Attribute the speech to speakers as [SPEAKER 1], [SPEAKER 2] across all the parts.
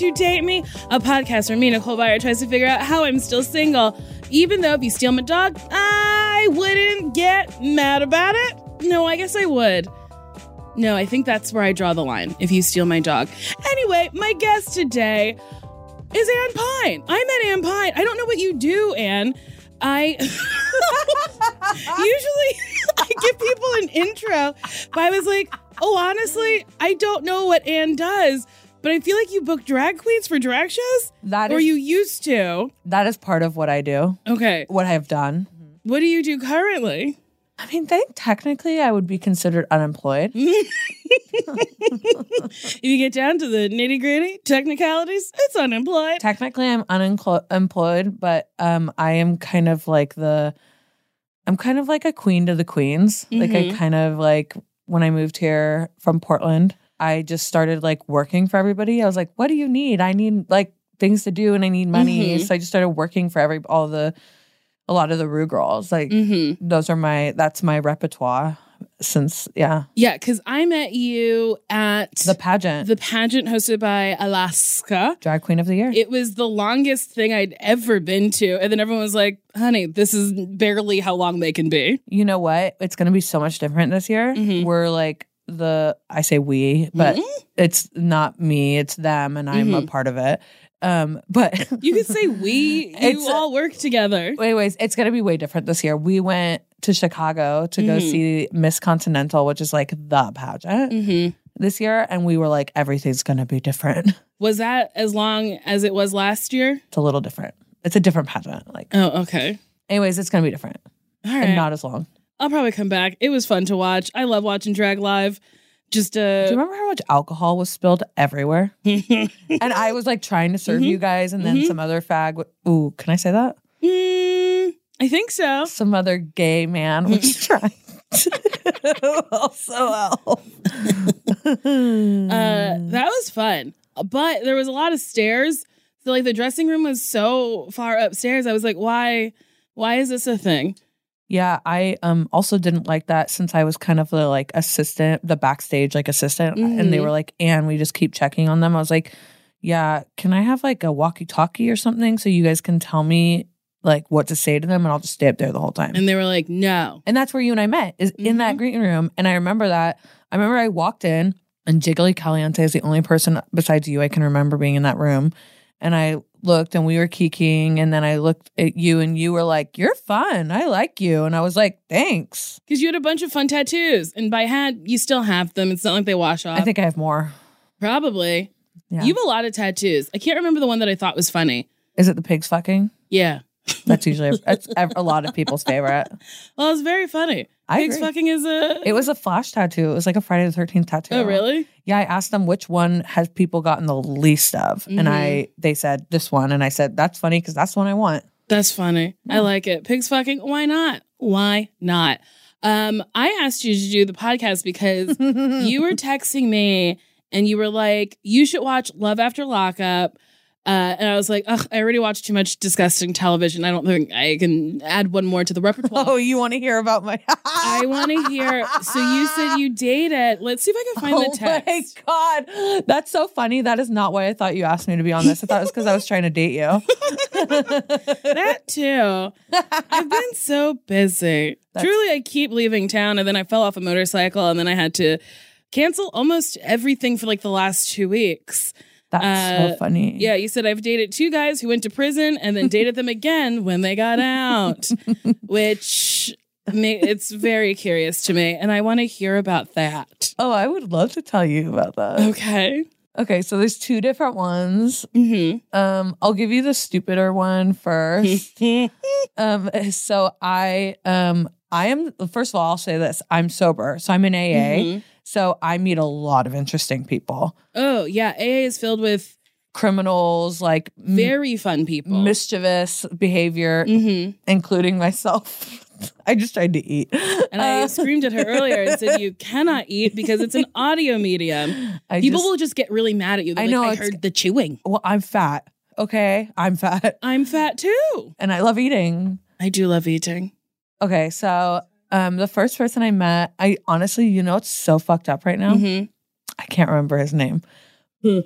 [SPEAKER 1] Won't You Date Me? A podcast where me, Nicole Byer, tries to figure out how I'm still single. Even though if you steal my dog, I wouldn't get mad about it. No, I guess I would. No, I think that's where I draw the line if you steal my dog. Anyway, my guest today is Anne Pine. I met Anne Pine. I don't know what you do, Anne. I usually I give people an intro, but I was like, oh, honestly, I don't know what Anne does. But I feel like you book drag queens for drag shows,
[SPEAKER 2] That
[SPEAKER 1] or
[SPEAKER 2] is
[SPEAKER 1] you used to.
[SPEAKER 2] that is part of what I do,
[SPEAKER 1] Okay,
[SPEAKER 2] what I have done.
[SPEAKER 1] what do you do currently?
[SPEAKER 2] I mean, think technically I would be considered unemployed.
[SPEAKER 1] If you get down to the nitty gritty technicalities, it's unemployed.
[SPEAKER 2] technically, I'm unemployed, but um, I am kind of like the, I'm kind of like a queen to the queens. Like I
[SPEAKER 1] Mhm.
[SPEAKER 2] kind of like when I moved here from Portland, I just started like working for everybody. I was like, what do you need? I need like things to do and I need money.
[SPEAKER 1] Mhm.
[SPEAKER 2] So I just started working for every all the, a lot of the Ru girls. Like
[SPEAKER 1] Mm-hmm.
[SPEAKER 2] those are my that's my repertoire since yeah
[SPEAKER 1] Yeah, because I met you at
[SPEAKER 2] the pageant
[SPEAKER 1] the pageant hosted by Alaska.
[SPEAKER 2] drag queen of the year.
[SPEAKER 1] It was the longest thing I'd ever been to. And then everyone was like, honey, this is barely how long they can be.
[SPEAKER 2] you know what? It's going to be so much different this year.
[SPEAKER 1] Mhm.
[SPEAKER 2] We're like the I say we, but
[SPEAKER 1] Mhm.
[SPEAKER 2] it's not me, it's them and I'm a
[SPEAKER 1] Mhm.
[SPEAKER 2] part of it. Um but
[SPEAKER 1] You could say we, you all work together.
[SPEAKER 2] anyways, it's to be way different this year. We went to Chicago to go
[SPEAKER 1] Mhm.
[SPEAKER 2] see Miss Continental, which is like the pageant
[SPEAKER 1] hmm
[SPEAKER 2] this year and we were like everything's to be different.
[SPEAKER 1] Was that as long as it was last year?
[SPEAKER 2] It's a little different. It's a different pageant. Like
[SPEAKER 1] Oh, okay.
[SPEAKER 2] anyways, it's to be different
[SPEAKER 1] All
[SPEAKER 2] and not as long.
[SPEAKER 1] I'll probably come back. It was fun to watch. I love watching drag live. Just
[SPEAKER 2] Do you
[SPEAKER 1] uh
[SPEAKER 2] remember how much alcohol was spilled everywhere? and I was like trying to serve
[SPEAKER 1] Mhm.
[SPEAKER 2] you guys, and then
[SPEAKER 1] Mhm.
[SPEAKER 2] some other fag. w- Ooh, can I say that?
[SPEAKER 1] Mm, I think so.
[SPEAKER 2] Some other gay man was trying to also help.
[SPEAKER 1] Uh, that was fun, but there was a lot of stairs. So like the dressing room was so far upstairs. I was like, why? Why is this a thing?
[SPEAKER 2] Yeah, I um also didn't like that since I was kind of the like assistant, the backstage like assistant, and they
[SPEAKER 1] Mhm.
[SPEAKER 2] were like, "And we just keep checking on them." I was like, "Yeah, can I have like a walkie-talkie or something so you guys can tell me like what to say to them, and I'll just stay up there the whole time."
[SPEAKER 1] And they were like, no.
[SPEAKER 2] And that's where you and I met, is in that
[SPEAKER 1] Mhm.
[SPEAKER 2] green room. And I remember that. I remember I walked in and Jiggly Caliente is the only person besides you I can remember being in that room. And I looked and we were kikiing and then I looked at you and you were like, You're fun. I like you. And I was like, Thanks.
[SPEAKER 3] Because you had a bunch of fun tattoos, and by had you still have them. It's not like they wash off.
[SPEAKER 2] I think I have more.
[SPEAKER 3] probably.
[SPEAKER 2] Yeah.
[SPEAKER 3] You have a lot of tattoos. I can't remember the one that I thought was funny.
[SPEAKER 2] Is it the pigs fucking?
[SPEAKER 3] Yeah.
[SPEAKER 2] That's usually that's a lot of people's favorite.
[SPEAKER 3] Well, it's very funny.
[SPEAKER 2] I
[SPEAKER 3] Pigs
[SPEAKER 2] agree.
[SPEAKER 3] fucking is a.
[SPEAKER 2] It was a flash tattoo. It was like a Friday the Thirteenth tattoo.
[SPEAKER 3] Oh, really?
[SPEAKER 2] Yeah, I asked them which one has people gotten the least of, and I
[SPEAKER 3] Mm-hmm.
[SPEAKER 2] they said this one, and I said that's funny because that's the one I want.
[SPEAKER 3] That's funny. I like it. Pigs fucking. Why not? Why not? Um, I asked you to do the podcast because you were texting me and you were like, you should watch Love After Lockup. Uh, and I was like, ugh, I already watched too much disgusting television. I don't think I can add one more to the repertoire.
[SPEAKER 2] Oh, you want to hear about my?
[SPEAKER 3] I want to hear. So you said you dated. Let's see if I can find the text.
[SPEAKER 2] Oh my god, that's so funny. That is not why I thought you asked me to be on this. I thought it was because I was trying to date you.
[SPEAKER 3] That too. I've been so busy.
[SPEAKER 2] That's-
[SPEAKER 3] Truly, I keep leaving town, and then I fell off a motorcycle, and then I had to cancel almost everything for like the last two weeks.
[SPEAKER 2] That's
[SPEAKER 3] Uh,
[SPEAKER 2] so funny.
[SPEAKER 3] Yeah, you said I've dated two guys who went to prison and then dated them again when they got out, which it's very curious to me, and I want to hear about that.
[SPEAKER 2] Oh, I would love to tell you about that.
[SPEAKER 3] Okay.
[SPEAKER 2] Okay, so there's two different ones.
[SPEAKER 3] hmm
[SPEAKER 2] Um, I'll give you the stupider one first. um, so I um I am first of all, I'll say this: I'm sober, so I'm in AA.
[SPEAKER 3] Mhm.
[SPEAKER 2] So I meet a lot of interesting people,
[SPEAKER 3] Oh yeah, AA is filled with
[SPEAKER 2] criminals, like
[SPEAKER 3] very fun people.
[SPEAKER 2] mischievous behavior,
[SPEAKER 3] hmm
[SPEAKER 2] including myself. I just tried to eat,
[SPEAKER 3] And I
[SPEAKER 2] Uh,
[SPEAKER 3] screamed at her earlier and said, "You cannot eat because it's an audio medium.
[SPEAKER 2] I
[SPEAKER 3] People
[SPEAKER 2] just-
[SPEAKER 3] will just get really mad at you. They're
[SPEAKER 2] I
[SPEAKER 3] like,
[SPEAKER 2] know,
[SPEAKER 3] I heard the chewing.
[SPEAKER 2] Well, I'm fat. Okay, I'm fat,
[SPEAKER 3] I'm fat too.
[SPEAKER 2] and I love eating.
[SPEAKER 3] I do love eating.
[SPEAKER 2] Okay, so um, the first person I met, I honestly, you know, it's so fucked up right now.
[SPEAKER 3] Mhm.
[SPEAKER 2] I can't remember his name.
[SPEAKER 3] Hmm.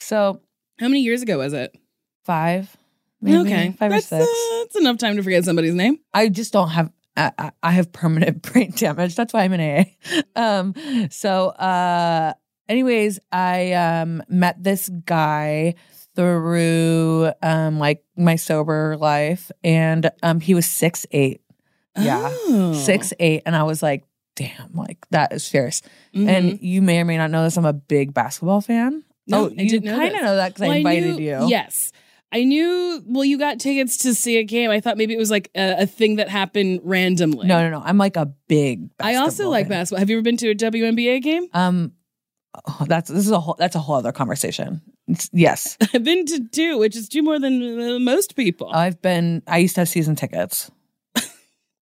[SPEAKER 2] So
[SPEAKER 3] How many years ago was it?
[SPEAKER 2] five, maybe
[SPEAKER 3] okay,
[SPEAKER 2] five
[SPEAKER 3] that's,
[SPEAKER 2] or six.
[SPEAKER 3] Uh, that's enough time to forget somebody's name.
[SPEAKER 2] I just don't have. I, I- I have permanent brain damage. That's why I'm in AA. Um, so, uh, anyways, I um met this guy through um like my sober life, and um he was six eight. Yeah,
[SPEAKER 3] Oh.
[SPEAKER 2] six eight, and I was like, damn, like that is fierce.
[SPEAKER 3] Mhm.
[SPEAKER 2] And you may or may not know this. I'm a big basketball fan.
[SPEAKER 3] No,
[SPEAKER 2] oh,
[SPEAKER 3] I
[SPEAKER 2] you kind of know that because
[SPEAKER 3] Well,
[SPEAKER 2] I invited
[SPEAKER 3] knew-
[SPEAKER 2] you.
[SPEAKER 3] Yes. I knew, well, you got tickets to see a game. I thought maybe it was like a, a thing that happened randomly.
[SPEAKER 2] No, no, no. I'm like a big.
[SPEAKER 3] I also like
[SPEAKER 2] fan.
[SPEAKER 3] basketball. Have you ever been to a WNBA game?
[SPEAKER 2] Um, oh, that's this is a whole that's a whole other conversation. It's- yes,
[SPEAKER 3] I've been to two, which is two more than uh, most people.
[SPEAKER 2] I've been. I used to have season tickets.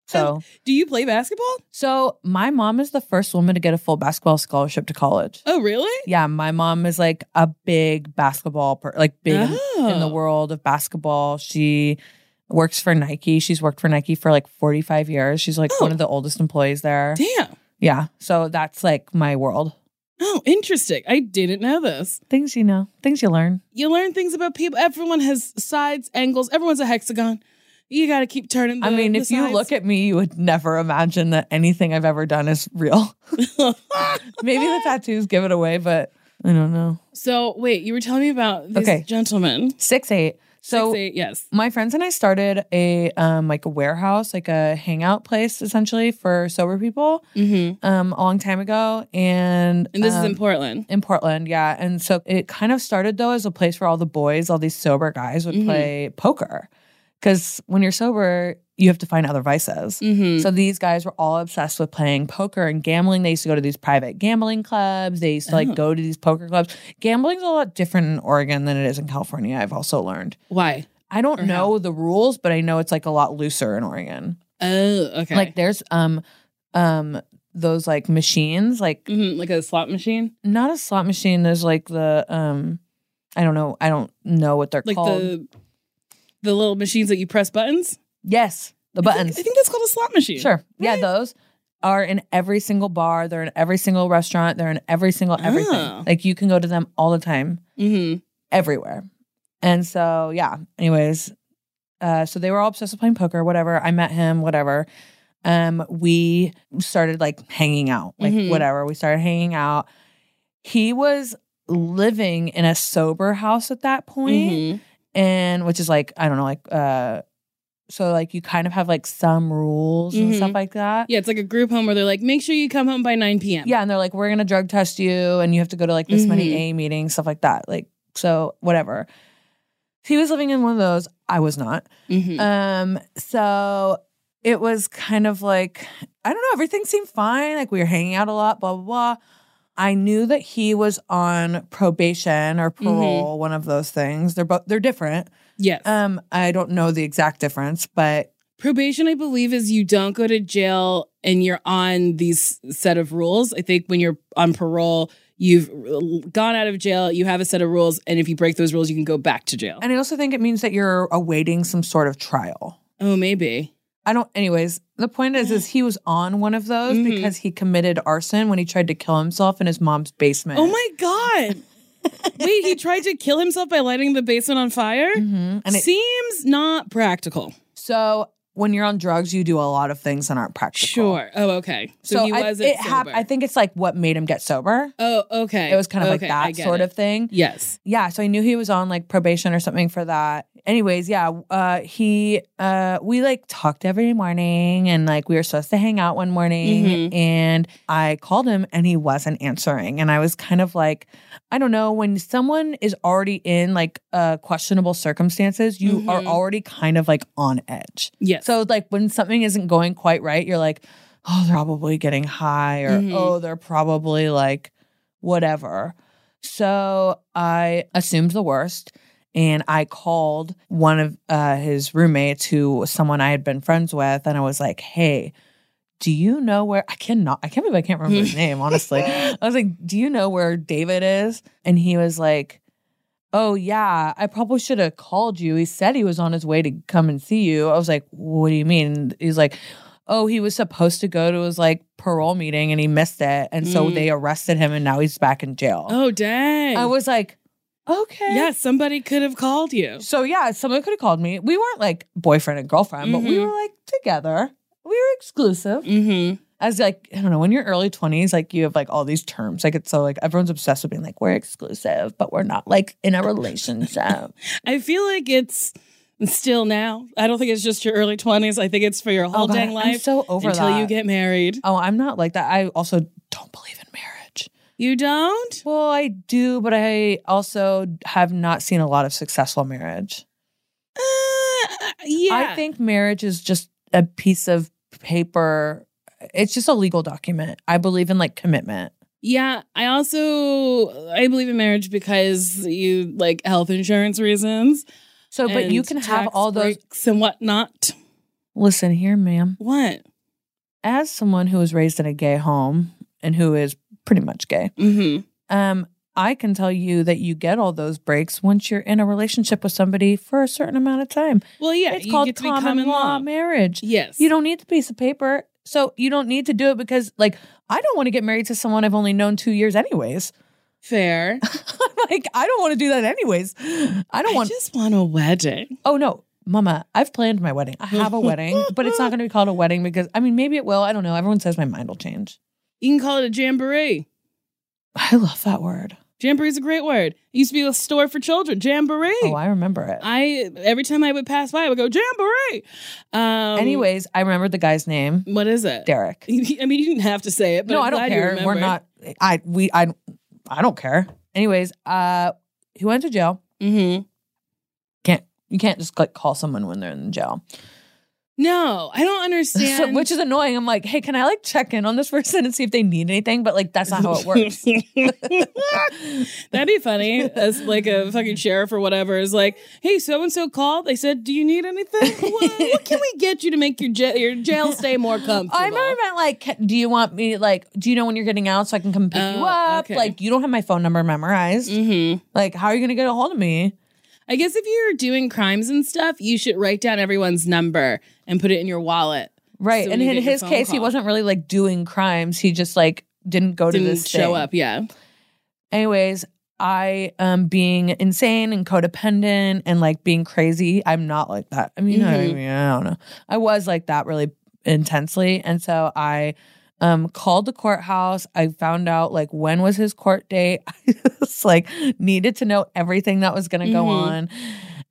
[SPEAKER 2] So,
[SPEAKER 3] Do you play basketball?
[SPEAKER 2] so my mom is the first woman to get a full basketball scholarship to college.
[SPEAKER 3] Oh, really?
[SPEAKER 2] Yeah, my mom is like a big basketball, per, like big in- in the
[SPEAKER 3] Oh.
[SPEAKER 2] world of basketball. She works for Nike. She's worked for Nike for like 45 years. She's like one
[SPEAKER 3] Oh.
[SPEAKER 2] of the oldest employees there.
[SPEAKER 3] Damn.
[SPEAKER 2] Yeah. So that's like my world.
[SPEAKER 3] Oh, interesting. I didn't know this.
[SPEAKER 2] Things you know, things you learn.
[SPEAKER 3] You learn things about people. Everyone has sides, angles. Everyone's a hexagon. You got to keep turning. The,
[SPEAKER 2] I mean, if you look at me, you would never imagine that anything I've ever done is real. Maybe the tattoos give it away, but I don't know.
[SPEAKER 3] so wait, you were telling me about these
[SPEAKER 2] Okay.
[SPEAKER 3] gentlemen.
[SPEAKER 2] Six eight. So
[SPEAKER 3] Six, eight, yes.
[SPEAKER 2] my friends and I started a um like a warehouse, like a hangout place essentially for sober people
[SPEAKER 3] Mm-hmm.
[SPEAKER 2] um a long time ago. And
[SPEAKER 3] And this is
[SPEAKER 2] um,
[SPEAKER 3] in Portland.
[SPEAKER 2] in Portland, yeah. And so it kind of started though as a place where all the boys, all these sober guys would
[SPEAKER 3] Mhm.
[SPEAKER 2] play poker. Cause when you're sober, you have to find other vices.
[SPEAKER 3] Mm-hmm.
[SPEAKER 2] So these guys were all obsessed with playing poker and gambling. They used to go to these private gambling clubs. They used to like
[SPEAKER 3] Oh.
[SPEAKER 2] go to these poker clubs. Gambling's a lot different in Oregon than it is in California, I've also learned.
[SPEAKER 3] Why?
[SPEAKER 2] I don't
[SPEAKER 3] Or
[SPEAKER 2] know the rules, but I know it's like a lot looser in Oregon.
[SPEAKER 3] Oh, okay.
[SPEAKER 2] Like there's um um those like machines, like
[SPEAKER 3] Mhm, like a slot machine,
[SPEAKER 2] not a slot machine, there's like the um I don't know, I don't know what they're
[SPEAKER 3] like
[SPEAKER 2] called.
[SPEAKER 3] the the little machines that you press buttons.
[SPEAKER 2] yes, the
[SPEAKER 3] I think-
[SPEAKER 2] buttons.
[SPEAKER 3] I think that's called a slot machine.
[SPEAKER 2] Sure. Yeah, those are in every single bar. They're in every single restaurant. They're in every single everything.
[SPEAKER 3] Oh.
[SPEAKER 2] Like you can go to them all the time,
[SPEAKER 3] Mm-hmm.
[SPEAKER 2] everywhere. And so, yeah. Anyways, uh, so they were all obsessed with playing poker. Whatever. I met him. Whatever. Um, we started like hanging out, like
[SPEAKER 3] Mhm.
[SPEAKER 2] whatever. We started hanging out. He was living in a sober house at that point,
[SPEAKER 3] Mhm.
[SPEAKER 2] And which is like I don't know, like uh, so like you kind of have like some rules and
[SPEAKER 3] Mhm.
[SPEAKER 2] stuff like that.
[SPEAKER 3] Yeah, it's like a group home where they're like, make sure you come home by 9 p.m.
[SPEAKER 2] Yeah, and they're like, we're gonna drug test you, and you have to go to like this many
[SPEAKER 3] Mhm.
[SPEAKER 2] A meetings, stuff like that. Like, so whatever. He was living in one of those. I was not.
[SPEAKER 3] Mhm.
[SPEAKER 2] Um, so it was kind of like I don't know. Everything seemed fine. Like we were hanging out a lot. Blah blah blah. I knew that he was on probation or parole, one of those things. They're both they're different.
[SPEAKER 3] yes.
[SPEAKER 2] Um, I don't know the exact difference, but
[SPEAKER 3] Probation, I believe, is you don't go to jail and you're on these set of rules. I think when you're on parole, you've gone out of jail, you have a set of rules, and if you break those rules, you can go back to jail.
[SPEAKER 2] and I also think it means that you're awaiting some sort of trial.
[SPEAKER 3] oh, maybe.
[SPEAKER 2] I don't. Anyways, the point is, is he was on one of those
[SPEAKER 3] Mhm.
[SPEAKER 2] because he committed arson when he tried to kill himself in his mom's basement.
[SPEAKER 3] Oh my God. Wait, he tried to kill himself by lighting the basement on fire?
[SPEAKER 2] Mhm. And it,
[SPEAKER 3] Seems not practical.
[SPEAKER 2] so when you're on drugs, you do a lot of things that aren't practical.
[SPEAKER 3] Sure. Oh, okay. So, he
[SPEAKER 2] I,
[SPEAKER 3] wasn't
[SPEAKER 2] it hap-
[SPEAKER 3] sober.
[SPEAKER 2] I think it's like what made him get sober.
[SPEAKER 3] Oh, okay.
[SPEAKER 2] It was kind of
[SPEAKER 3] Okay,
[SPEAKER 2] like that sort
[SPEAKER 3] it.
[SPEAKER 2] of thing.
[SPEAKER 3] Yes.
[SPEAKER 2] Yeah, so I knew he was on like probation or something for that. Anyways, yeah, uh he uh we like talked every morning and like we were supposed to hang out one morning
[SPEAKER 3] Mhm.
[SPEAKER 2] and I called him and he wasn't answering and I was kind of like I don't know when someone is already in like uh questionable circumstances, you are
[SPEAKER 3] Mhm.
[SPEAKER 2] already kind of like on edge.
[SPEAKER 3] Yes.
[SPEAKER 2] So like when something isn't going quite right, you're like, oh, they're probably getting high, or
[SPEAKER 3] Mhm.
[SPEAKER 2] oh, they're probably like whatever. So I assumed the worst. And I called one of uh, his roommates, who was someone I had been friends with, and I was like, "Hey, do you know where I cannot? I can't believe I can't remember his name. Honestly, I was like, "Do you know where David is?" And he was like, "Oh yeah, I probably should have called you. He said he was on his way to come and see you." I was like, "What do you mean?" He's like, "Oh, he was supposed to go to his like parole meeting and he missed it, and so
[SPEAKER 3] Mm.
[SPEAKER 2] they arrested him, and now he's back in jail."
[SPEAKER 3] oh, dang.
[SPEAKER 2] I was like, "Okay,
[SPEAKER 3] yeah, somebody could have called you.
[SPEAKER 2] So yeah, someone could have called me. We weren't like boyfriend and girlfriend, but we
[SPEAKER 3] Mhm.
[SPEAKER 2] were like together. We were exclusive.
[SPEAKER 3] Mm-hmm.
[SPEAKER 2] As like I don't know, when you're early twenties, like you have like all these terms. Like it's so like everyone's obsessed with being like we're exclusive, but we're not like in a relationship.
[SPEAKER 3] I feel like it's still now. I don't think it's just your early 20s. I think it's for your whole
[SPEAKER 2] Oh, God,
[SPEAKER 3] dang
[SPEAKER 2] I'm
[SPEAKER 3] life
[SPEAKER 2] so over
[SPEAKER 3] until you get married.
[SPEAKER 2] oh, I'm not like that. I also don't believe in marriage.
[SPEAKER 3] You don't?
[SPEAKER 2] Well, I do, but I also have not seen a lot of successful marriage.
[SPEAKER 3] Uh, yeah.
[SPEAKER 2] I think marriage is just a piece of paper. It's just a legal document. I believe in like commitment.
[SPEAKER 3] Yeah, I also I believe in marriage because you like health insurance reasons.
[SPEAKER 2] So, but you can have all those.
[SPEAKER 3] breaks and whatnot.
[SPEAKER 2] Listen here, ma'am.
[SPEAKER 3] What?
[SPEAKER 2] As someone who was raised in a gay home and who is pretty much gay,
[SPEAKER 3] Mm-hmm.
[SPEAKER 2] um, I can tell you that you get all those breaks once you're in a relationship with somebody for a certain amount of time.
[SPEAKER 3] Well, yeah,
[SPEAKER 2] it's called
[SPEAKER 3] get to be
[SPEAKER 2] common
[SPEAKER 3] common
[SPEAKER 2] law
[SPEAKER 3] law.
[SPEAKER 2] marriage.
[SPEAKER 3] Yes,
[SPEAKER 2] You don't need the piece of paper. So you don't need to do it because, like, I don't want to get married to someone I've only known two years, anyways.
[SPEAKER 3] fair.
[SPEAKER 2] like, I don't want to do that, anyways. I don't want
[SPEAKER 3] I
[SPEAKER 2] want.
[SPEAKER 3] just want a wedding.
[SPEAKER 2] Oh no, Mama, I've planned my wedding. I have a wedding, but it's not going to be called a wedding because I mean, maybe it will. I don't know. Everyone says my mind will change.
[SPEAKER 3] You can call it a jamboree.
[SPEAKER 2] I love that word.
[SPEAKER 3] Jamboree is a great word. It used to be a store for children. Jamboree.
[SPEAKER 2] Oh, I remember it.
[SPEAKER 3] I every time I would pass by, I would go jamboree. Um,
[SPEAKER 2] Anyways, I remember the guy's name,
[SPEAKER 3] what is it?
[SPEAKER 2] Derek.
[SPEAKER 3] I mean, you didn't have to say it, but
[SPEAKER 2] no,
[SPEAKER 3] I'm
[SPEAKER 2] I don't
[SPEAKER 3] glad
[SPEAKER 2] care. We're not. I we I I don't care. Anyways, uh, he went to jail.
[SPEAKER 3] Mm-hmm.
[SPEAKER 2] Can't you can't just like call someone when they're in jail,
[SPEAKER 3] No, I don't understand.
[SPEAKER 2] so, which is annoying. I'm like, hey, can I like check in on this person and see if they need anything? But like, that's not how it works.
[SPEAKER 3] That'd be funny. As like a fucking sheriff or whatever is like, hey, so and so called. They said, do you need anything? what, what can we get you to make your jail your jail stay more comfortable?
[SPEAKER 2] I remember meant like, do you want me like, do you know when you're getting out so I can come pick you
[SPEAKER 3] Oh,
[SPEAKER 2] up?
[SPEAKER 3] okay.
[SPEAKER 2] Like, you don't have my phone number memorized.
[SPEAKER 3] Mm-hmm.
[SPEAKER 2] Like, how are you gonna get a hold of me?
[SPEAKER 3] I guess if you're doing crimes and stuff, you should write down everyone's number and put it in your wallet.
[SPEAKER 2] Right.
[SPEAKER 3] So
[SPEAKER 2] and in his case, he wasn't really like doing crimes. He just like didn't go to
[SPEAKER 3] Didn't
[SPEAKER 2] this
[SPEAKER 3] show
[SPEAKER 2] thing.
[SPEAKER 3] up. Yeah.
[SPEAKER 2] Anyways, I um being insane and codependent and like being crazy. I'm not like that. I mean, I
[SPEAKER 3] Mhm.
[SPEAKER 2] mean, I don't know. I was like that really intensely, and so I Um, called the courthouse. I found out like when was his court date. I just like needed to know everything that was gonna go
[SPEAKER 3] Mhm.
[SPEAKER 2] on.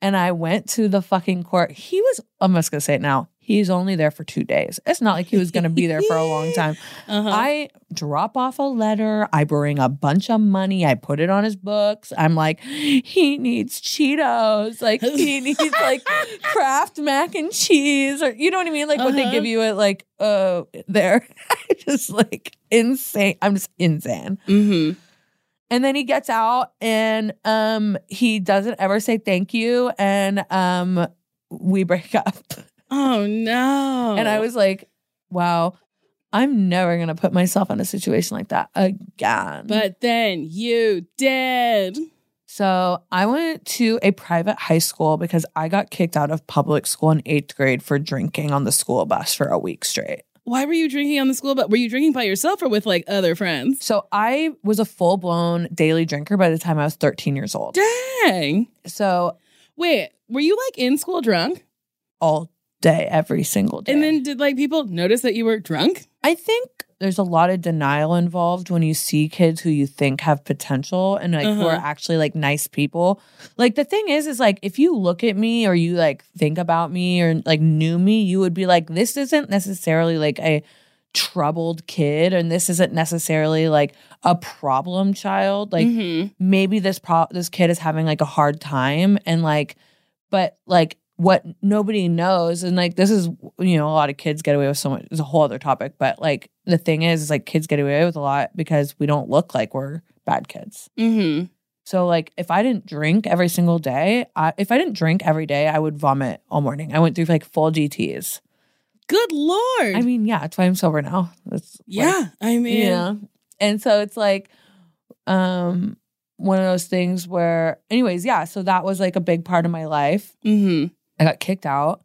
[SPEAKER 2] And I went to the fucking court. He was, I'm just gonna say it now. He's only there for two days. It's not like he was gonna be there for a long time.
[SPEAKER 3] Uh-huh.
[SPEAKER 2] I drop off a letter. I bring a bunch of money. I put it on his books. I'm like, he needs Cheetos. Like he needs like Kraft mac and cheese, or you know what I mean? Like what they
[SPEAKER 3] Uh-huh.
[SPEAKER 2] give you at like uh there. I just like insane. I'm just insane.
[SPEAKER 3] mm-hmm.
[SPEAKER 2] And then he gets out and um he doesn't ever say thank you. And um we break up.
[SPEAKER 3] Oh no.
[SPEAKER 2] And I was like, wow, I'm never going to put myself in a situation like that again.
[SPEAKER 3] But then you did.
[SPEAKER 2] so I went to a private high school because I got kicked out of public school in eighth grade for drinking on the school bus for a week straight.
[SPEAKER 3] Why were you drinking on the school bus? Were you drinking by yourself or with like other friends?
[SPEAKER 2] So I was a full blown daily drinker by the time I was 13 years old.
[SPEAKER 3] Dang.
[SPEAKER 2] So
[SPEAKER 3] Wait, were you like in school drunk?
[SPEAKER 2] all day, every single day.
[SPEAKER 3] And then did like people notice that you were drunk?
[SPEAKER 2] I think there's a lot of denial involved when you see kids who you think have potential and like who are
[SPEAKER 3] Uh-huh.
[SPEAKER 2] actually like nice people. Like the thing is, is like if you look at me or you like think about me or like knew me, you would be like, this isn't necessarily like a troubled kid and this isn't necessarily like a problem child. Like
[SPEAKER 3] Mhm.
[SPEAKER 2] maybe this pro this kid is having like a hard time and like but like what nobody knows and like this is you know a lot of kids get away with so much it's a whole other topic but like the thing is is like kids get away with a lot because we don't look like we're bad kids
[SPEAKER 3] Mhm.
[SPEAKER 2] so like if i didn't drink every single day I, if i didn't drink every day i would vomit all morning i went through like full DTs
[SPEAKER 3] Good lord.
[SPEAKER 2] i mean yeah that's why i'm sober now that's like,
[SPEAKER 3] yeah. I mean,
[SPEAKER 2] yeah. And so it's like um one of those things where anyways, yeah, so that was like a big part of my life.
[SPEAKER 3] Mm-hmm.
[SPEAKER 2] I got kicked out.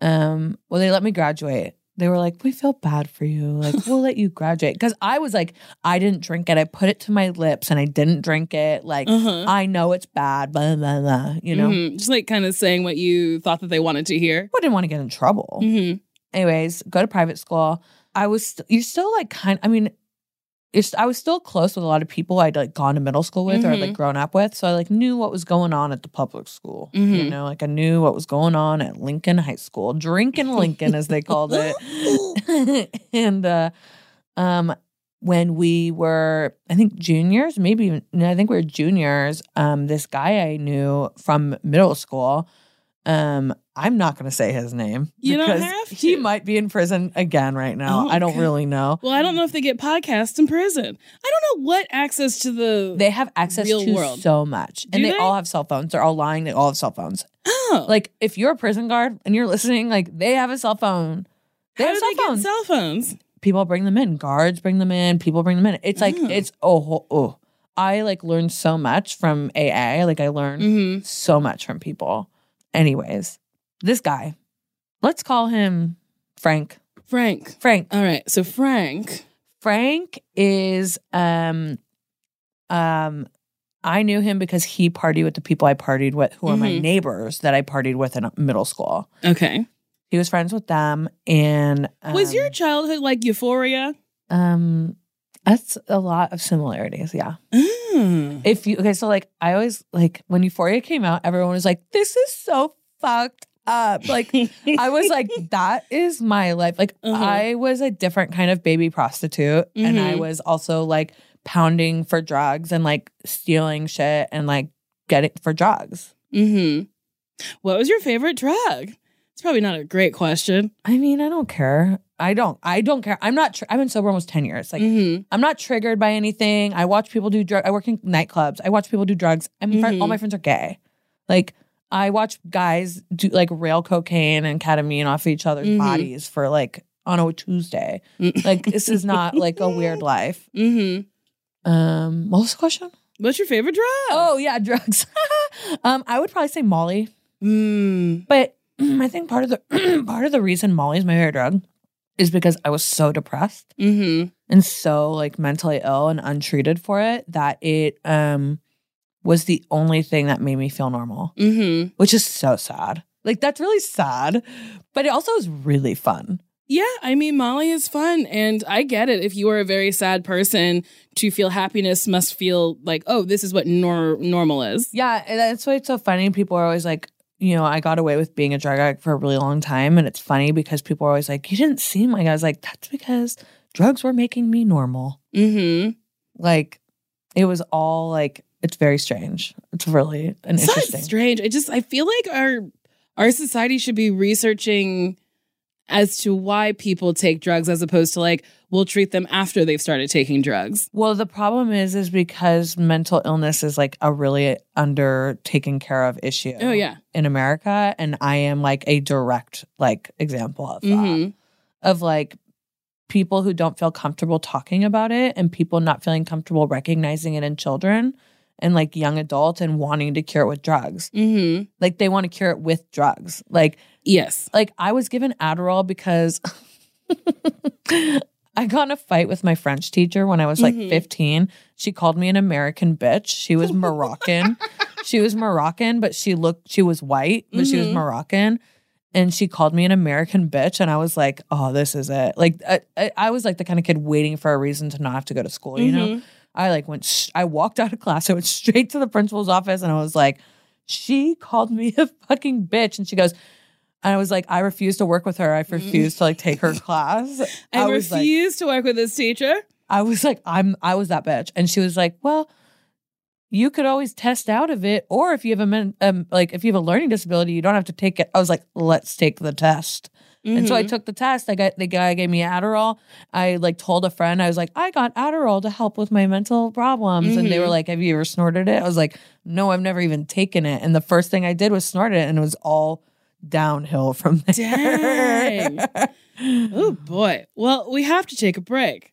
[SPEAKER 2] Um well they let me graduate. They were like, "We feel bad for you. Like, we'll let you graduate." Cuz I was like, I didn't drink it. I put it to my lips and I didn't drink it. Like,
[SPEAKER 3] Uh-huh.
[SPEAKER 2] I know it's bad, blah blah blah, you know.
[SPEAKER 3] Mhm. Just like kind of saying what you thought that they wanted to hear.
[SPEAKER 2] I didn't want to get in trouble.
[SPEAKER 3] Mm-hmm.
[SPEAKER 2] anyways, go to private school. I was st- you're still like kind. I mean, it's I was still close with a lot of people I'd like gone to middle school with or I'd, like grown up with, so I like knew what was going on at the public school. You
[SPEAKER 3] Mhm.
[SPEAKER 2] know, like I knew what was going on at Lincoln High School, drinking Lincoln as they called it, and uh, um. When we were, I think juniors, maybe even, I think we were juniors. Um, this guy I knew from middle school, um, I'm not going to say his name
[SPEAKER 3] You don't
[SPEAKER 2] because he might be in prison again right now.
[SPEAKER 3] Oh,
[SPEAKER 2] I don't
[SPEAKER 3] okay.
[SPEAKER 2] really know.
[SPEAKER 3] Well, I don't know if they get podcasts in prison. I don't know what access to the.
[SPEAKER 2] They have access to
[SPEAKER 3] world.
[SPEAKER 2] so much, and they,
[SPEAKER 3] they?
[SPEAKER 2] all have cell phones. They're all lying. They all have cell phones.
[SPEAKER 3] oh,
[SPEAKER 2] Like if you're a prison guard and you're listening, like they have a cell phone. They
[SPEAKER 3] how
[SPEAKER 2] have
[SPEAKER 3] do
[SPEAKER 2] cell
[SPEAKER 3] they get
[SPEAKER 2] phones.
[SPEAKER 3] cell phones?
[SPEAKER 2] people bring them in. Guards bring them in. People bring them in. It's like
[SPEAKER 3] Oh.
[SPEAKER 2] it's oh oh. I like learned so much from AA. Like I learned
[SPEAKER 3] Mm-hmm.
[SPEAKER 2] so much from people. Anyways, this guy, let's call him Frank.
[SPEAKER 3] Frank.
[SPEAKER 2] Frank.
[SPEAKER 3] All right. So Frank.
[SPEAKER 2] Frank is um um I knew him because he partied with the people I partied with who are my
[SPEAKER 3] Mhm.
[SPEAKER 2] neighbors that I partied with in middle school.
[SPEAKER 3] Okay.
[SPEAKER 2] He was friends with them and um,
[SPEAKER 3] Was your childhood like Euphoria?
[SPEAKER 2] um that's a lot of similarities, yeah.
[SPEAKER 3] Mm.
[SPEAKER 2] If you okay, so like I always like when Euphoria came out, everyone was like, This is so fucked up. Like I was like, that is my life. Like
[SPEAKER 3] Uh-huh.
[SPEAKER 2] I was a different kind of baby prostitute. And I
[SPEAKER 3] Mhm.
[SPEAKER 2] was also like pounding for drugs and like stealing shit and like getting for drugs.
[SPEAKER 3] hmm What was your favorite drug? It's probably not a great question.
[SPEAKER 2] I mean, I don't care. I don't. I don't care. I'm not. Tr- I've been sober almost ten years. Like
[SPEAKER 3] hmm
[SPEAKER 2] I'm not triggered by anything. I watch people do drug. I work in nightclubs. I watch people do drugs. I mean, friend- all my friends are gay. Like I watch guys do like rail cocaine and ketamine off each other's
[SPEAKER 3] Mhm.
[SPEAKER 2] bodies for like on a Tuesday. Like this is not like a weird life.
[SPEAKER 3] hmm
[SPEAKER 2] Um, what was the question?
[SPEAKER 3] What's your favorite drug?
[SPEAKER 2] Oh yeah, drugs. um, I would probably say Molly,
[SPEAKER 3] Mm.
[SPEAKER 2] but I think part of the part of the reason Molly is my favorite drug is because I was so depressed
[SPEAKER 3] hmm
[SPEAKER 2] and so like mentally ill and untreated for it that it um was the only thing that made me feel normal,
[SPEAKER 3] hmm
[SPEAKER 2] which is so sad. Like that's really sad, but it also is really fun.
[SPEAKER 4] Yeah, I mean, Molly is fun, and I get it. If you are a very sad person, to feel happiness must feel like, oh, this is what nor- normal is.
[SPEAKER 2] Yeah, and that's why it's so funny. People are always like, you know, I got away with being a drug addict for a really long time. And it's funny because people are always like, you didn't seem like I was like, that's because drugs were making me normal.
[SPEAKER 4] Mm-hmm.
[SPEAKER 2] Like it was all like it's very strange. It's really an
[SPEAKER 4] It's not
[SPEAKER 2] interesting.
[SPEAKER 4] strange. I just I feel like our our society should be researching as to why people take drugs as opposed to like we'll treat them after they've started taking drugs.
[SPEAKER 2] Well, the problem is, is because mental illness is like a really under taken care of issue.
[SPEAKER 4] Oh yeah.
[SPEAKER 2] in America, and I am like a direct like example of that.
[SPEAKER 4] Mhm.
[SPEAKER 2] Of like people who don't feel comfortable talking about it, and people not feeling comfortable recognizing it in children and like young adult and wanting to cure it with drugs.
[SPEAKER 4] Mhm.
[SPEAKER 2] Like they want to cure it with drugs. Like
[SPEAKER 4] Yes.
[SPEAKER 2] like I was given Adderall because I got in a fight with my French teacher when I was like
[SPEAKER 4] Mhm.
[SPEAKER 2] 15. She called me an American bitch. She was Moroccan. she was Moroccan, but she looked she was white, but she was
[SPEAKER 4] Mhm.
[SPEAKER 2] Moroccan. And she called me an American bitch, and I was like, "Oh, this is it." Like, I, I, I was like the kind of kid waiting for a reason to not have to go to school. You know,
[SPEAKER 4] Mhm.
[SPEAKER 2] I like went. Sh- I walked out of class. I went straight to the principal's office, and I was like, "She called me a fucking bitch," and she goes, and I was like, "I refuse to work with her. I refuse to like take her class."
[SPEAKER 4] I,
[SPEAKER 2] like,
[SPEAKER 4] refuse to work with this teacher.
[SPEAKER 2] I was like, "I'm, I was that bitch," and she was like, "Well." You could always test out of it, or if you have a men, um, like if you have a learning disability, you don't have to take it. I was like, let's take the test. And so I
[SPEAKER 4] Mhm.
[SPEAKER 2] took the test. I got the guy gave me Adderall. I like told a friend, I was like, I got Adderall to help with my mental problems. And they were
[SPEAKER 4] Mhm.
[SPEAKER 2] like, Have you ever snorted it? I was like, No, I've never even taken it. And the first thing I did was snort it, and it was all downhill from there.
[SPEAKER 4] Dang. Oh boy. Well, we have to take a break.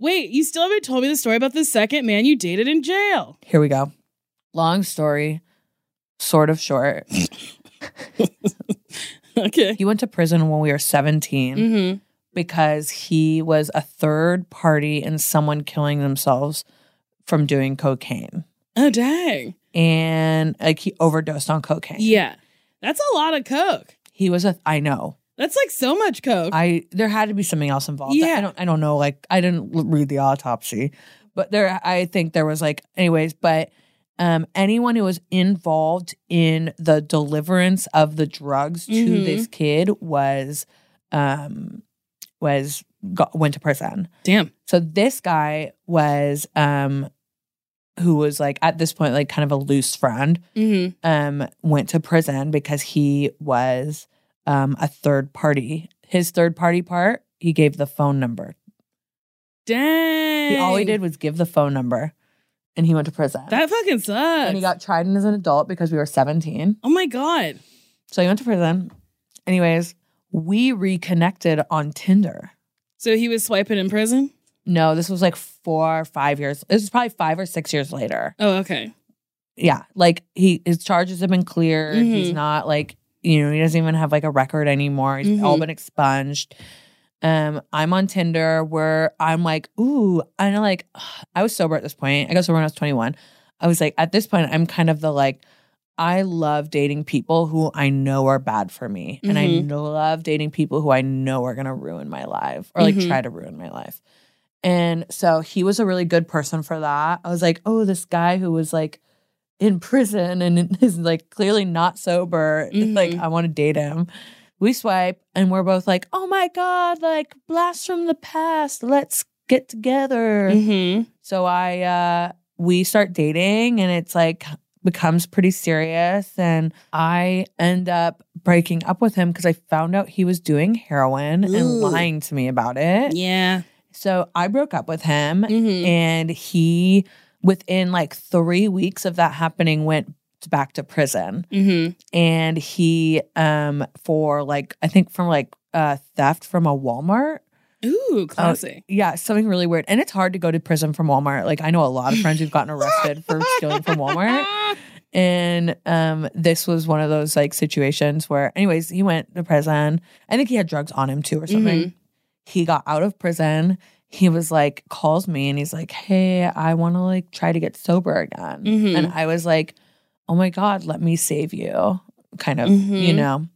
[SPEAKER 3] Wait, you still haven't told me the story about the second man you dated in jail.
[SPEAKER 2] Here we go. Long story, sort of short.
[SPEAKER 3] Okay.
[SPEAKER 2] He went to prison when we were 17
[SPEAKER 3] Mm-hmm.
[SPEAKER 2] because he was a third party in someone killing themselves from doing cocaine.
[SPEAKER 3] Oh, dang.
[SPEAKER 2] And like he overdosed on cocaine.
[SPEAKER 3] Yeah. That's a lot of coke.
[SPEAKER 2] He was a I know.
[SPEAKER 3] That's like so much coke.
[SPEAKER 2] I there had to be something else involved.
[SPEAKER 3] Yeah.
[SPEAKER 2] I don't I don't know. Like I didn't read the autopsy, but there I think there was like anyways. But um, anyone who was involved in the deliverance of the drugs to
[SPEAKER 3] Mhm.
[SPEAKER 2] this kid was um was got, went to prison.
[SPEAKER 3] Damn.
[SPEAKER 2] So this guy was um who was like at this point like kind of a loose friend
[SPEAKER 3] Mm-hmm.
[SPEAKER 2] um, went to prison because he was um, a third party. His third party part, he gave the phone number.
[SPEAKER 3] Dang.
[SPEAKER 2] He all he did was give the phone number, and he went to prison.
[SPEAKER 3] That fucking sucks.
[SPEAKER 2] and he got tried in as an adult because we were seventeen.
[SPEAKER 3] oh my God.
[SPEAKER 2] So he went to prison. Anyways, we reconnected on Tinder.
[SPEAKER 3] So he was swiping in prison?
[SPEAKER 2] No, this was like four or five years. This was probably five or six years later.
[SPEAKER 3] Oh, okay.
[SPEAKER 2] Yeah, like he his charges have been cleared. He's
[SPEAKER 3] Mhm.
[SPEAKER 2] not like you know he doesn't even have like a record anymore. He's all
[SPEAKER 3] Mhm.
[SPEAKER 2] been expunged. Um, I'm on Tinder where I'm like, ooh, I know like I was sober at this point. I got sober when I was 21. I was like, at this point, I'm kind of the like, I love dating people who I know are bad for me, and I
[SPEAKER 3] Mhm.
[SPEAKER 2] know, love dating people who I know are gonna ruin my life or like
[SPEAKER 3] Mhm.
[SPEAKER 2] try to ruin my life. And so he was a really good person for that. I was like, oh, this guy who was like in prison and is like clearly not sober. Like,
[SPEAKER 3] Mhm.
[SPEAKER 2] I want to date him. We swipe and we're both like, oh my God, like blast from the past. Let's get together.
[SPEAKER 3] Mm-hmm.
[SPEAKER 2] So I uh we start dating and it's like becomes pretty serious and I end up breaking up with him because I found out he was doing heroin and lying to me about it.
[SPEAKER 3] Yeah.
[SPEAKER 2] So I broke up with him
[SPEAKER 3] Mm-hmm.
[SPEAKER 2] and he within like 3 weeks of that happening went back to prison
[SPEAKER 3] Mm-hmm.
[SPEAKER 2] and he um for like I think from like uh theft from a Walmart
[SPEAKER 3] Ooh, classy.
[SPEAKER 2] yeah, something really weird. And it's hard to go to prison from Walmart. Like I know a lot of friends who've gotten arrested for stealing from Walmart. And um this was one of those like situations where anyways, he went to prison. I think he had drugs on him too or something.
[SPEAKER 3] Mhm.
[SPEAKER 2] He got out of prison. He was like calls me and he's like, "Hey, I want to like try to get sober again."
[SPEAKER 3] Mhm.
[SPEAKER 2] And I was like, "Oh my god, let me save you." Kind of, you
[SPEAKER 3] Mhm.
[SPEAKER 2] know.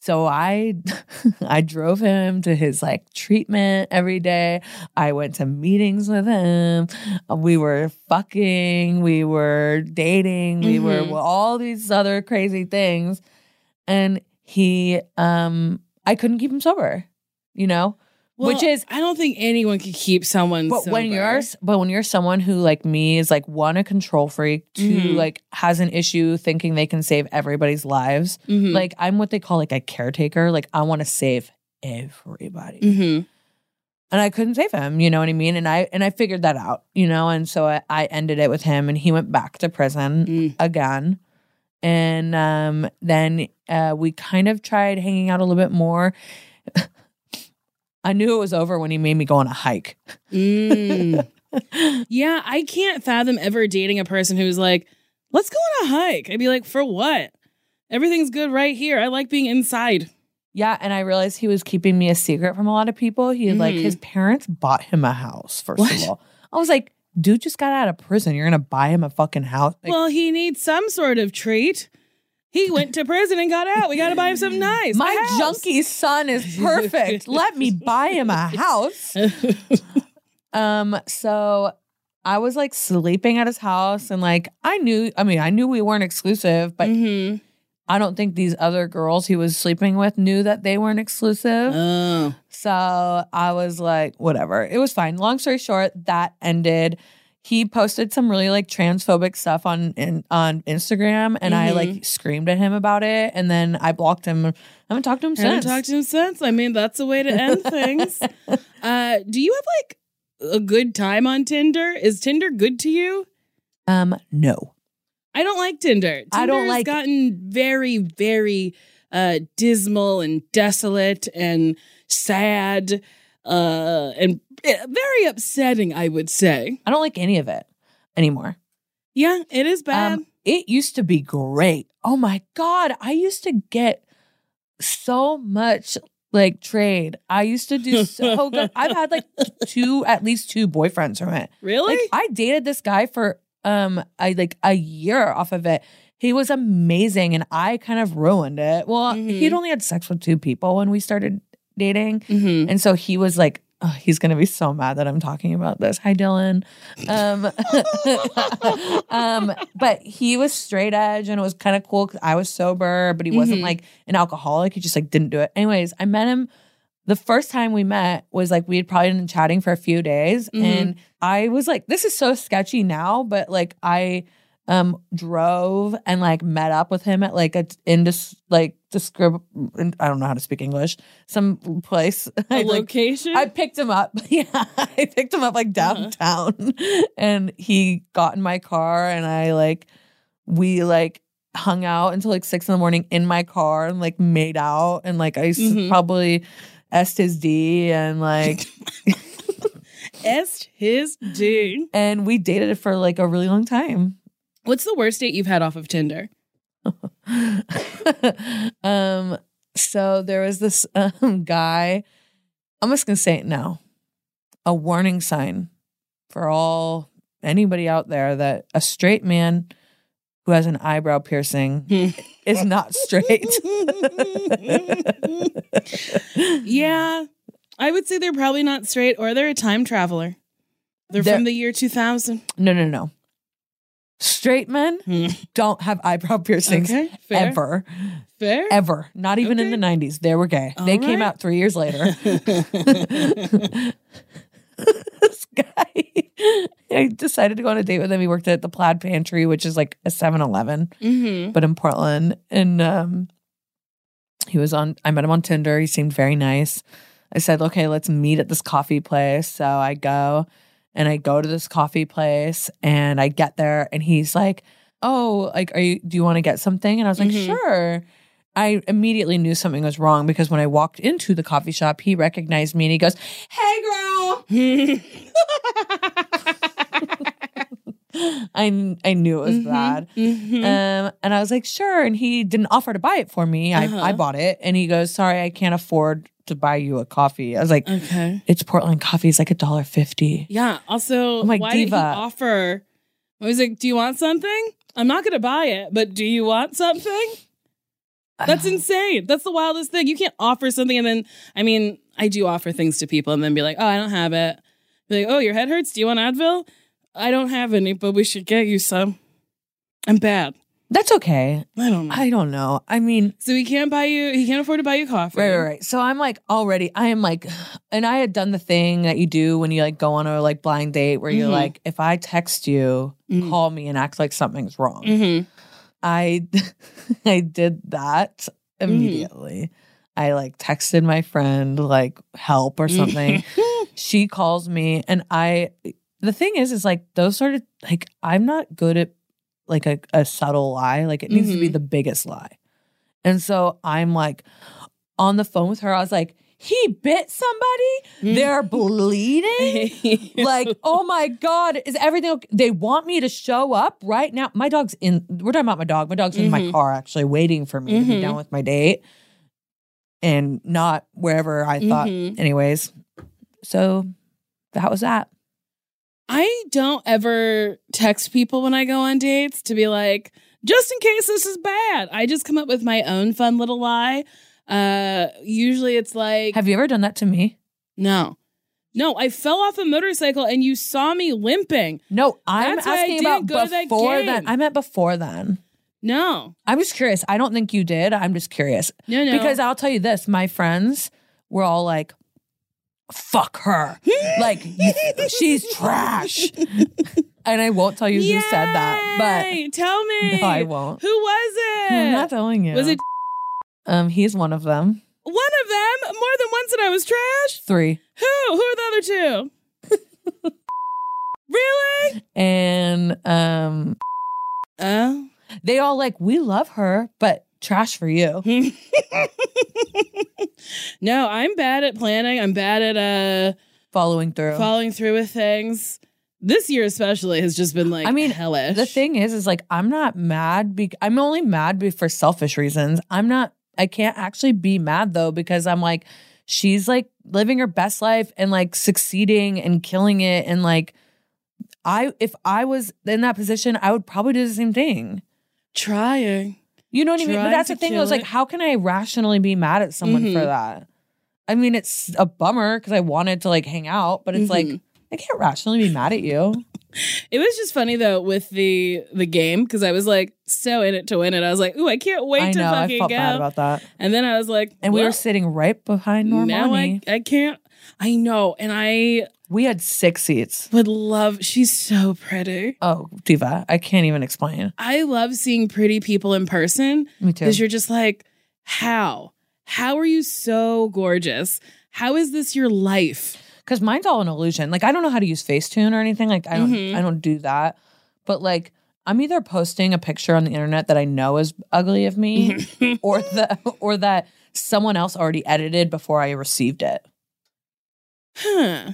[SPEAKER 2] So I I drove him to his like treatment every day. I went to meetings with him. We were fucking, we were dating, we were
[SPEAKER 3] Mhm.
[SPEAKER 2] all these other crazy things. And he um I couldn't keep him sober, you know? Which is
[SPEAKER 3] I don't think anyone could keep someone.
[SPEAKER 2] but when you're but when you're someone who like me is like one a control freak, 2
[SPEAKER 3] Mhm.
[SPEAKER 2] like has an issue thinking they can save everybody's lives.
[SPEAKER 3] Mhm.
[SPEAKER 2] Like I'm what they call like a caretaker. Like I want to save everybody.
[SPEAKER 3] Mhm.
[SPEAKER 2] And I couldn't save him, you know what I mean? And I and I figured that out, you know, and so I, I ended it with him and he went back to prison
[SPEAKER 3] Mm.
[SPEAKER 2] again. And um then uh we kind of tried hanging out a little bit more. I knew it was over when he made me go on a hike.
[SPEAKER 3] Mm. yeah, I can't fathom ever dating a person who's like, "Let's go on a hike." I'd be like, "For what? Everything's good right here. I like being inside."
[SPEAKER 2] Yeah, and I realized he was keeping me a secret from a lot of people. He like
[SPEAKER 3] Mhm.
[SPEAKER 2] his parents bought him a house. First
[SPEAKER 3] What?
[SPEAKER 2] of all, I was like, dude just got out of prison. You're gonna buy him a fucking house? Like,
[SPEAKER 3] well, he needs some sort of treat. He went to prison and got out. We got to buy him something nice.
[SPEAKER 2] my junkie son is perfect. Let me buy him a house. Um, so I was like sleeping at his house, and like I knew. I mean, I knew we weren't exclusive, but
[SPEAKER 3] Mhm.
[SPEAKER 2] I don't think these other girls he was sleeping with knew that they weren't exclusive.
[SPEAKER 3] Oh.
[SPEAKER 2] So I was like, whatever. It was fine. Long story short, that ended. He posted some really like transphobic stuff on in, on Instagram, and I
[SPEAKER 3] Mhm.
[SPEAKER 2] like screamed at him about it, and then I blocked him. I haven't talked to him
[SPEAKER 3] I
[SPEAKER 2] since.
[SPEAKER 3] Haven't talked to him since. I mean, that's a way to end things. Uh, do you have like a good time on Tinder? Is Tinder good to you?
[SPEAKER 2] um, no.
[SPEAKER 3] I don't like Tinder. Tinder
[SPEAKER 2] I don't like-
[SPEAKER 3] gotten very, very uh, dismal and desolate and sad uh, and eh, very upsetting. I would say.
[SPEAKER 2] I don't like any of it anymore.
[SPEAKER 3] Yeah, it is bad.
[SPEAKER 2] Um, it used to be great. Oh my god, I used to get so much like trade. I used to do so good. I've had like two, at least two boyfriends from it.
[SPEAKER 3] really?
[SPEAKER 2] Like I dated this guy for um I like a year off of it. He was amazing and I kind of ruined it. Well,
[SPEAKER 3] Mhm.
[SPEAKER 2] he'd only had sex with two people when we started dating.
[SPEAKER 3] Mhm.
[SPEAKER 2] And so he was like, oh, he's gonna be so mad that I'm talking about this. Hi, Dylan. Um, um, but he was straight edge and it was kind of cool because I was sober, but he wasn't
[SPEAKER 3] Mhm.
[SPEAKER 2] like an alcoholic. He just like didn't do it. Anyways, I met him. The first time we met was like we had probably been chatting for a few days,
[SPEAKER 3] Mhm.
[SPEAKER 2] and I was like, "This is so sketchy now," but like I um drove and like met up with him at like a indus like describ I don't know how to speak English some place
[SPEAKER 3] a
[SPEAKER 2] I, like,
[SPEAKER 3] location.
[SPEAKER 2] I picked him up. Yeah, I picked him up like
[SPEAKER 3] Uh-huh.
[SPEAKER 2] downtown, and he got in my car, and I like we like hung out until like six in the morning in my car and like made out, and like I s-
[SPEAKER 3] Mhm.
[SPEAKER 2] probably s his D, and like
[SPEAKER 3] Est his dude.
[SPEAKER 2] and we dated for like a really long time.
[SPEAKER 3] What's the worst date you've had off of Tinder?
[SPEAKER 2] um, so there was this um, guy. I'm just gonna say it now. A warning sign for all anybody out there that a straight man who has an eyebrow piercing is not straight.
[SPEAKER 3] Yeah, I would say they're probably not straight or they're a time traveler. They're,
[SPEAKER 2] They're-
[SPEAKER 3] from the year 2000.
[SPEAKER 2] no, no, no. Straight men
[SPEAKER 3] Hmm.
[SPEAKER 2] don't have eyebrow piercings
[SPEAKER 3] Okay, fair.
[SPEAKER 2] ever,
[SPEAKER 3] Fair.
[SPEAKER 2] ever. Not even in the '90s. They were gay. they came
[SPEAKER 3] right.
[SPEAKER 2] out three years later. this guy, I decided to go on a date with him. He worked at the Plaid Pantry, which is like a 7 Eleven,
[SPEAKER 3] hmm
[SPEAKER 2] but in Portland. And um, he was on, I met him on Tinder. He seemed very nice. I said, okay, let's meet at this coffee place. So I go and I go to this coffee place and I get there and he's like, oh, like, are you, do you want to get something? And I was like,
[SPEAKER 3] Mhm.
[SPEAKER 2] sure. I immediately knew something was wrong because when I walked into the coffee shop, he recognized me and he goes, Hey girl. I, I knew it was
[SPEAKER 3] Mhm,
[SPEAKER 2] bad.
[SPEAKER 3] mhm.
[SPEAKER 2] Um, and I was like, sure. And he didn't offer to buy it for me. I,
[SPEAKER 3] Uh-huh.
[SPEAKER 2] I bought it. And he goes, sorry, I can't afford to buy you a coffee. I was like,
[SPEAKER 3] okay.
[SPEAKER 2] it's Portland coffee. It's like a dollar fifty.
[SPEAKER 3] Yeah. Also,
[SPEAKER 2] I'm like,
[SPEAKER 3] why did he
[SPEAKER 2] diva.
[SPEAKER 3] offer? I was like, "Do you want something? I'm not going to buy it, but do you want something?" That's insane. That's the wildest thing. You can't offer something and then, I mean, I do offer things to people and then be like, oh, I don't have it. Be like, oh, your head hurts? Do you want Advil? I don't have any, but we should get you some. I'm bad.
[SPEAKER 2] That's okay.
[SPEAKER 3] I don't know.
[SPEAKER 2] I don't know. I mean,
[SPEAKER 3] so he can't buy you, he can't afford to buy you coffee.
[SPEAKER 2] Right, right, right. So I'm like already, I am like, and I had done the thing that you do when you like go on a like blind date where you're
[SPEAKER 3] Mhm.
[SPEAKER 2] like, if I text you,
[SPEAKER 3] Mhm.
[SPEAKER 2] call me and act like something's wrong.
[SPEAKER 3] Mm-hmm.
[SPEAKER 2] I, I did that immediately. I like texted my friend like help or something. she calls me and I, the thing is, is like those sort of like I'm not good at like a, a subtle lie. Like it needs to be
[SPEAKER 3] Mhm.
[SPEAKER 2] the biggest lie. And so I'm like on the phone with her. I was like, he bit somebody. They're bleeding. like, oh my God, is everything okay? They want me to show up right now. My dog's in, we're talking about my dog. My dog's in my
[SPEAKER 3] Mhm.
[SPEAKER 2] car actually waiting for me to be done with my date and not wherever I thought. Anyways, so that was that.
[SPEAKER 3] I don't ever text people when I go on dates to be like, just in case this is bad. I just come up with my own fun little lie. Uh usually it's like
[SPEAKER 2] Have you ever done that to me?
[SPEAKER 3] no. No, I fell off a motorcycle and you saw me limping.
[SPEAKER 2] No, I'm
[SPEAKER 3] That's why I
[SPEAKER 2] asking
[SPEAKER 3] didn't
[SPEAKER 2] about
[SPEAKER 3] go to that
[SPEAKER 2] before
[SPEAKER 3] game.
[SPEAKER 2] then. I meant before then.
[SPEAKER 3] No.
[SPEAKER 2] I'm just curious. I don't think you did. I'm just curious.
[SPEAKER 3] No, no.
[SPEAKER 2] Because I'll tell you this, my friends were all like, fuck her. like, she's trash. and I won't tell you who said that,
[SPEAKER 3] but tell me.
[SPEAKER 2] no, I won't.
[SPEAKER 3] Who was it?
[SPEAKER 2] I'm not telling you.
[SPEAKER 3] Was it
[SPEAKER 2] Um, he's one of them.
[SPEAKER 3] one of them? More than once that I was trash?
[SPEAKER 2] Three.
[SPEAKER 3] Who? Who are the other two? really?
[SPEAKER 2] And um
[SPEAKER 3] Oh.
[SPEAKER 2] they all like, we love her, but trash for you.
[SPEAKER 3] no, I'm bad at planning. I'm bad at uh
[SPEAKER 2] Following through.
[SPEAKER 3] following through with things. This year especially has just been like
[SPEAKER 2] I mean,
[SPEAKER 3] hellish.
[SPEAKER 2] The thing is, is like I'm not mad. Be- I'm only mad be- for selfish reasons. I'm not. I can't actually be mad though because I'm like, she's like living her best life and like succeeding and killing it and like, I if I was in that position, I would probably do the same thing.
[SPEAKER 3] trying.
[SPEAKER 2] You know what I mean? But that's the thing. I was like, how can I rationally be mad at someone for
[SPEAKER 3] Mhm.
[SPEAKER 2] that? I mean, it's a bummer because I wanted to like hang out, but it's like
[SPEAKER 3] Mhm.
[SPEAKER 2] I can't rationally be mad at you.
[SPEAKER 3] It was just funny though with the the game because I was like so in it to win it. I was like, ooh, I can't wait
[SPEAKER 2] I
[SPEAKER 3] to
[SPEAKER 2] know. I felt
[SPEAKER 3] go.
[SPEAKER 2] bad about that.
[SPEAKER 3] and then I was like,
[SPEAKER 2] And we were sitting right behind Normani.
[SPEAKER 3] now I I can't. I know, and I
[SPEAKER 2] We had six seats.
[SPEAKER 3] would love. She's so pretty.
[SPEAKER 2] Oh, Diva, I can't even explain.
[SPEAKER 3] I love seeing pretty people in person
[SPEAKER 2] Me too.
[SPEAKER 3] because you're just like, how? How are you so gorgeous? How is this your life?
[SPEAKER 2] Because mine's all an illusion. Like I don't know how to use Facetune or anything. Like I don't,
[SPEAKER 3] Mhm.
[SPEAKER 2] I don't do that. But like I'm either posting a picture on the internet that I know is ugly of me, or the or that someone else already edited before I received it.
[SPEAKER 3] Huh.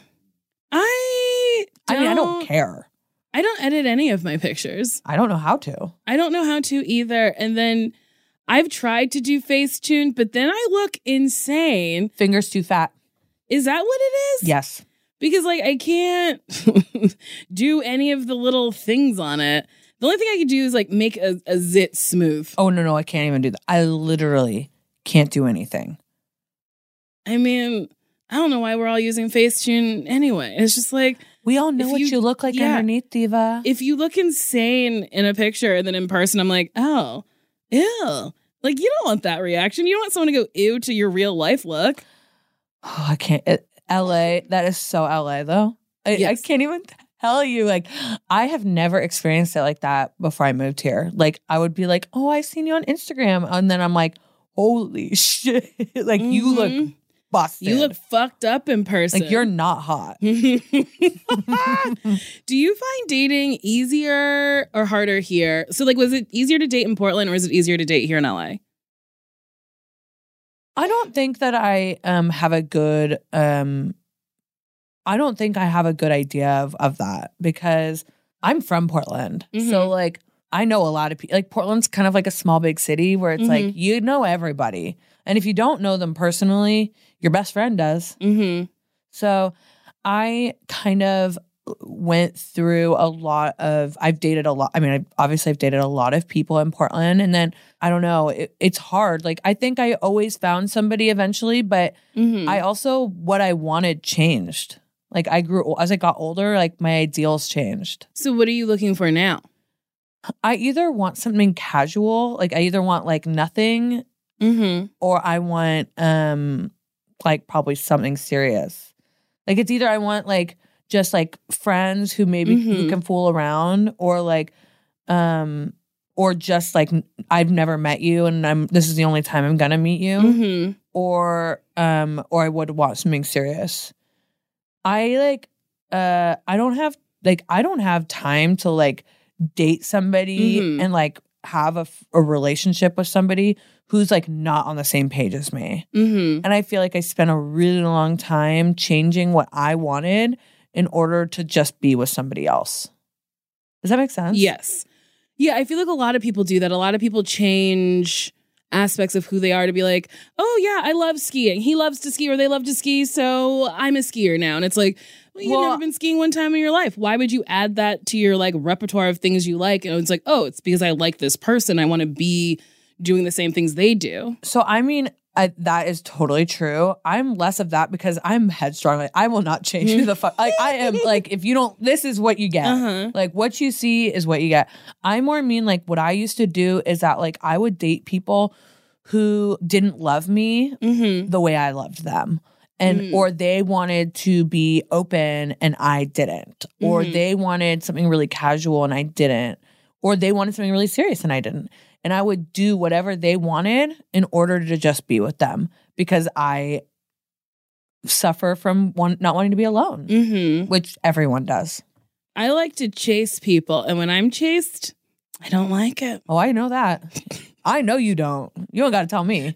[SPEAKER 3] I
[SPEAKER 2] I mean, I don't care.
[SPEAKER 3] I don't edit any of my pictures.
[SPEAKER 2] I don't know how to.
[SPEAKER 3] I don't know how to either. And then I've tried to do Facetune, but then I look insane.
[SPEAKER 2] Fingers too fat.
[SPEAKER 3] Is that what it is?
[SPEAKER 2] Yes.
[SPEAKER 3] Because like I can't do any of the little things on it. The only thing I could do is like make a, a zit smooth.
[SPEAKER 2] Oh no, no, I can't even do that. I literally can't do anything.
[SPEAKER 3] I mean, I don't know why we're all using Facetune anyway. It's just like
[SPEAKER 2] We all know what you,
[SPEAKER 3] you-
[SPEAKER 2] look like
[SPEAKER 3] yeah.
[SPEAKER 2] underneath, Diva.
[SPEAKER 3] if you look insane in a picture and then in person, I'm like, oh, ew. Like you don't want that reaction. You don't want someone to go ew to your real life look.
[SPEAKER 2] Oh, I can't. It, LA, that is so LA though. I, I can't even tell you. Like, I have never experienced it like that before I moved here. Like, I would be like, oh, I've seen you on Instagram. And then I'm like, holy shit. like, you look
[SPEAKER 3] Mhm.
[SPEAKER 2] Busted.
[SPEAKER 3] You look fucked up in person.
[SPEAKER 2] like you're not hot.
[SPEAKER 3] Do you find dating easier or harder here? So, like, was it easier to date in Portland or is it easier to date here in LA?
[SPEAKER 2] I don't think that I um have a good um I don't think I have a good idea of of that because I'm from Portland. So
[SPEAKER 3] Mhm.
[SPEAKER 2] like I know a lot of people like Portland's kind of like a small big city where it's like
[SPEAKER 3] Mhm.
[SPEAKER 2] you know everybody. And if you don't know them personally, your best friend does.
[SPEAKER 3] Mm-hmm.
[SPEAKER 2] So I kind of went through a lot of I've dated a lot. I mean, I obviously I've dated a lot of people in Portland and then I don't know, it, it's hard. Like I think I always found somebody eventually, but
[SPEAKER 3] Mhm.
[SPEAKER 2] I also what I wanted changed. Like I grew as I got older, like my ideals changed.
[SPEAKER 3] so what are you looking for now?
[SPEAKER 2] I either want something casual, like I either want like nothing
[SPEAKER 3] Mm-hmm.
[SPEAKER 2] or I want um like probably something serious. Like it's either I want like just like friends who maybe who
[SPEAKER 3] Mhm.
[SPEAKER 2] can fool around or like um or just like I've never met you and I'm this is the only time I'm gonna meet you
[SPEAKER 3] Mm-hmm.
[SPEAKER 2] or um or I would want something serious. I like uh I don't have like I don't have time to like date somebody
[SPEAKER 3] Mhm.
[SPEAKER 2] and like have a relationship with somebody who's like not on the same page as me.
[SPEAKER 3] Mm-hmm.
[SPEAKER 2] And I feel like I spent a really long time changing what I wanted in order to just be with somebody else. Does that make sense?
[SPEAKER 3] Yes. Yeah, I feel like a lot of people do that. A lot of people change aspects of who they are to be like, oh, yeah, I love skiing. He loves to ski or they love to ski. So I'm a skier now. And it's like, well, you've
[SPEAKER 2] Well-
[SPEAKER 3] never been skiing one time in your life. Why would you add that to your like repertoire of things you like? And it's like, oh, it's because I like this person. I want to be doing the same things they do.
[SPEAKER 2] So I mean, I, that is totally true. I'm less of that because I'm headstrong. Like I will not change who the fuck. Like I am. Like if you don't, this is what you get.
[SPEAKER 3] Uh-huh.
[SPEAKER 2] Like what you see is what you get. I more mean like what I used to do is that like I would date people who didn't love me
[SPEAKER 3] Mm-hmm.
[SPEAKER 2] the way I loved them. And
[SPEAKER 3] Mm.
[SPEAKER 2] or they wanted to be open and I didn't. Or
[SPEAKER 3] Mhm.
[SPEAKER 2] they wanted something really casual and I didn't. Or they wanted something really serious and I didn't. And I would do whatever they wanted in order to just be with them because I suffer from one not wanting to be alone,
[SPEAKER 3] Mm-hmm.
[SPEAKER 2] which everyone does.
[SPEAKER 3] I like to chase people. And when I'm chased, I don't like it.
[SPEAKER 2] Oh, I know that. I know you don't. You don't got to tell me.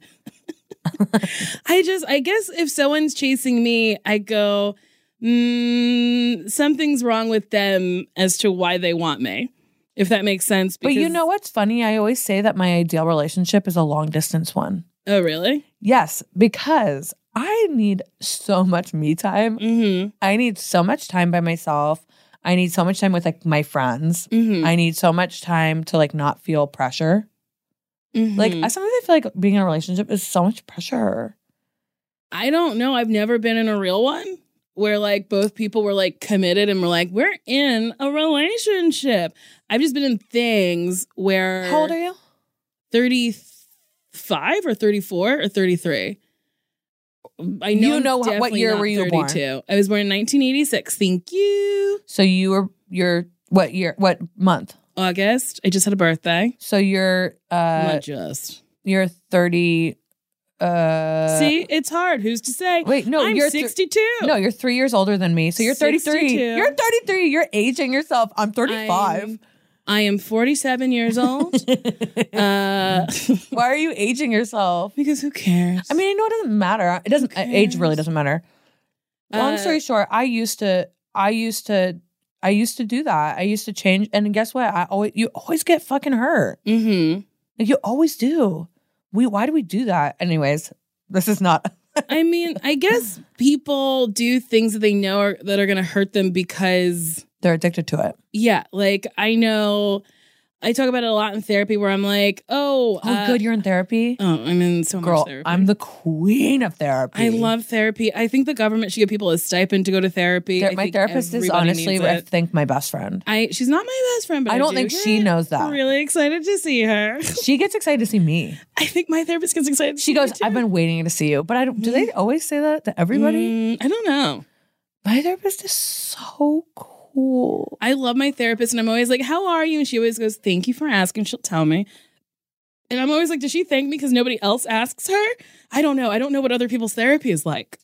[SPEAKER 3] I just, I guess if someone's chasing me, I go, mm, something's wrong with them as to why they want me, if that makes sense.
[SPEAKER 2] But you know what's funny? I always say that my ideal relationship is a long distance one.
[SPEAKER 3] Oh, really?
[SPEAKER 2] Yes, because I need so much me time.
[SPEAKER 3] Mm
[SPEAKER 2] I need so much time by myself. I need so much time with like my friends.
[SPEAKER 3] hmm. Mm
[SPEAKER 2] I need so much time to like not feel pressure.
[SPEAKER 3] hmm.
[SPEAKER 2] Like sometimes I feel like being in a relationship is so much pressure.
[SPEAKER 3] I don't know. I've never been in a real one where like both people were like committed and were like, we're in a relationship. I've just been in things where.
[SPEAKER 2] How old are you?
[SPEAKER 3] 35 or 34 or 33. I know
[SPEAKER 2] You know what- what year were you born?
[SPEAKER 3] 32. I was born in 1986. Thank you.
[SPEAKER 2] So you were you're what year what month?
[SPEAKER 3] August. I just had a birthday.
[SPEAKER 2] So you're uh
[SPEAKER 3] not just.
[SPEAKER 2] you're 30 uh
[SPEAKER 3] See, it's hard. Who's to say?
[SPEAKER 2] Wait, no,
[SPEAKER 3] I'm
[SPEAKER 2] you're thir-
[SPEAKER 3] 62.
[SPEAKER 2] No, you're 3 years older than me. So you're 33.
[SPEAKER 3] 62.
[SPEAKER 2] You're 33. You're aging yourself. I'm 35.
[SPEAKER 3] I'm- I am 47 years old. uh,
[SPEAKER 2] Why are you aging yourself?
[SPEAKER 3] because who cares?
[SPEAKER 2] I mean, I know it doesn't matter. It doesn't. Age really doesn't matter. Long
[SPEAKER 3] Uh,
[SPEAKER 2] story short, I used to. I used to. I used to do that. I used to change, and guess what? I always you always get fucking hurt.
[SPEAKER 3] Mm-hmm.
[SPEAKER 2] Like you always do. We why do we do that? Anyways, this is not.
[SPEAKER 3] I mean, I guess people do things that they know are, that are going to hurt them because
[SPEAKER 2] They're addicted to it.
[SPEAKER 3] Yeah, like I know I talk about it a lot in therapy where I'm like, oh,
[SPEAKER 2] Oh,
[SPEAKER 3] uh,
[SPEAKER 2] good, you're in therapy,
[SPEAKER 3] Oh, I'm in so much
[SPEAKER 2] girl.
[SPEAKER 3] therapy.
[SPEAKER 2] I'm the queen of therapy.
[SPEAKER 3] I love therapy. I think the government should give people a stipend to go to therapy.
[SPEAKER 2] Ther-
[SPEAKER 3] I
[SPEAKER 2] my therapist is honestly, I think, my best friend.
[SPEAKER 3] I she's not my best friend, but
[SPEAKER 2] I
[SPEAKER 3] I,
[SPEAKER 2] don't
[SPEAKER 3] do
[SPEAKER 2] think she knows that.
[SPEAKER 3] I'm really excited to see her.
[SPEAKER 2] She gets excited to see me.
[SPEAKER 3] I think my therapist gets excited. to
[SPEAKER 2] She
[SPEAKER 3] see
[SPEAKER 2] goes. "I've been waiting to see you," but I don't. Do they always say that to everybody?
[SPEAKER 3] Mm, I don't know.
[SPEAKER 2] My therapist is so cool.
[SPEAKER 3] I love my therapist, and I'm always like, "How are you?" And she always goes, "Thank you for asking." She'll tell me, and I'm always like, "Does she thank me because nobody else asks her?" I don't know. I don't know what other people's therapy is like.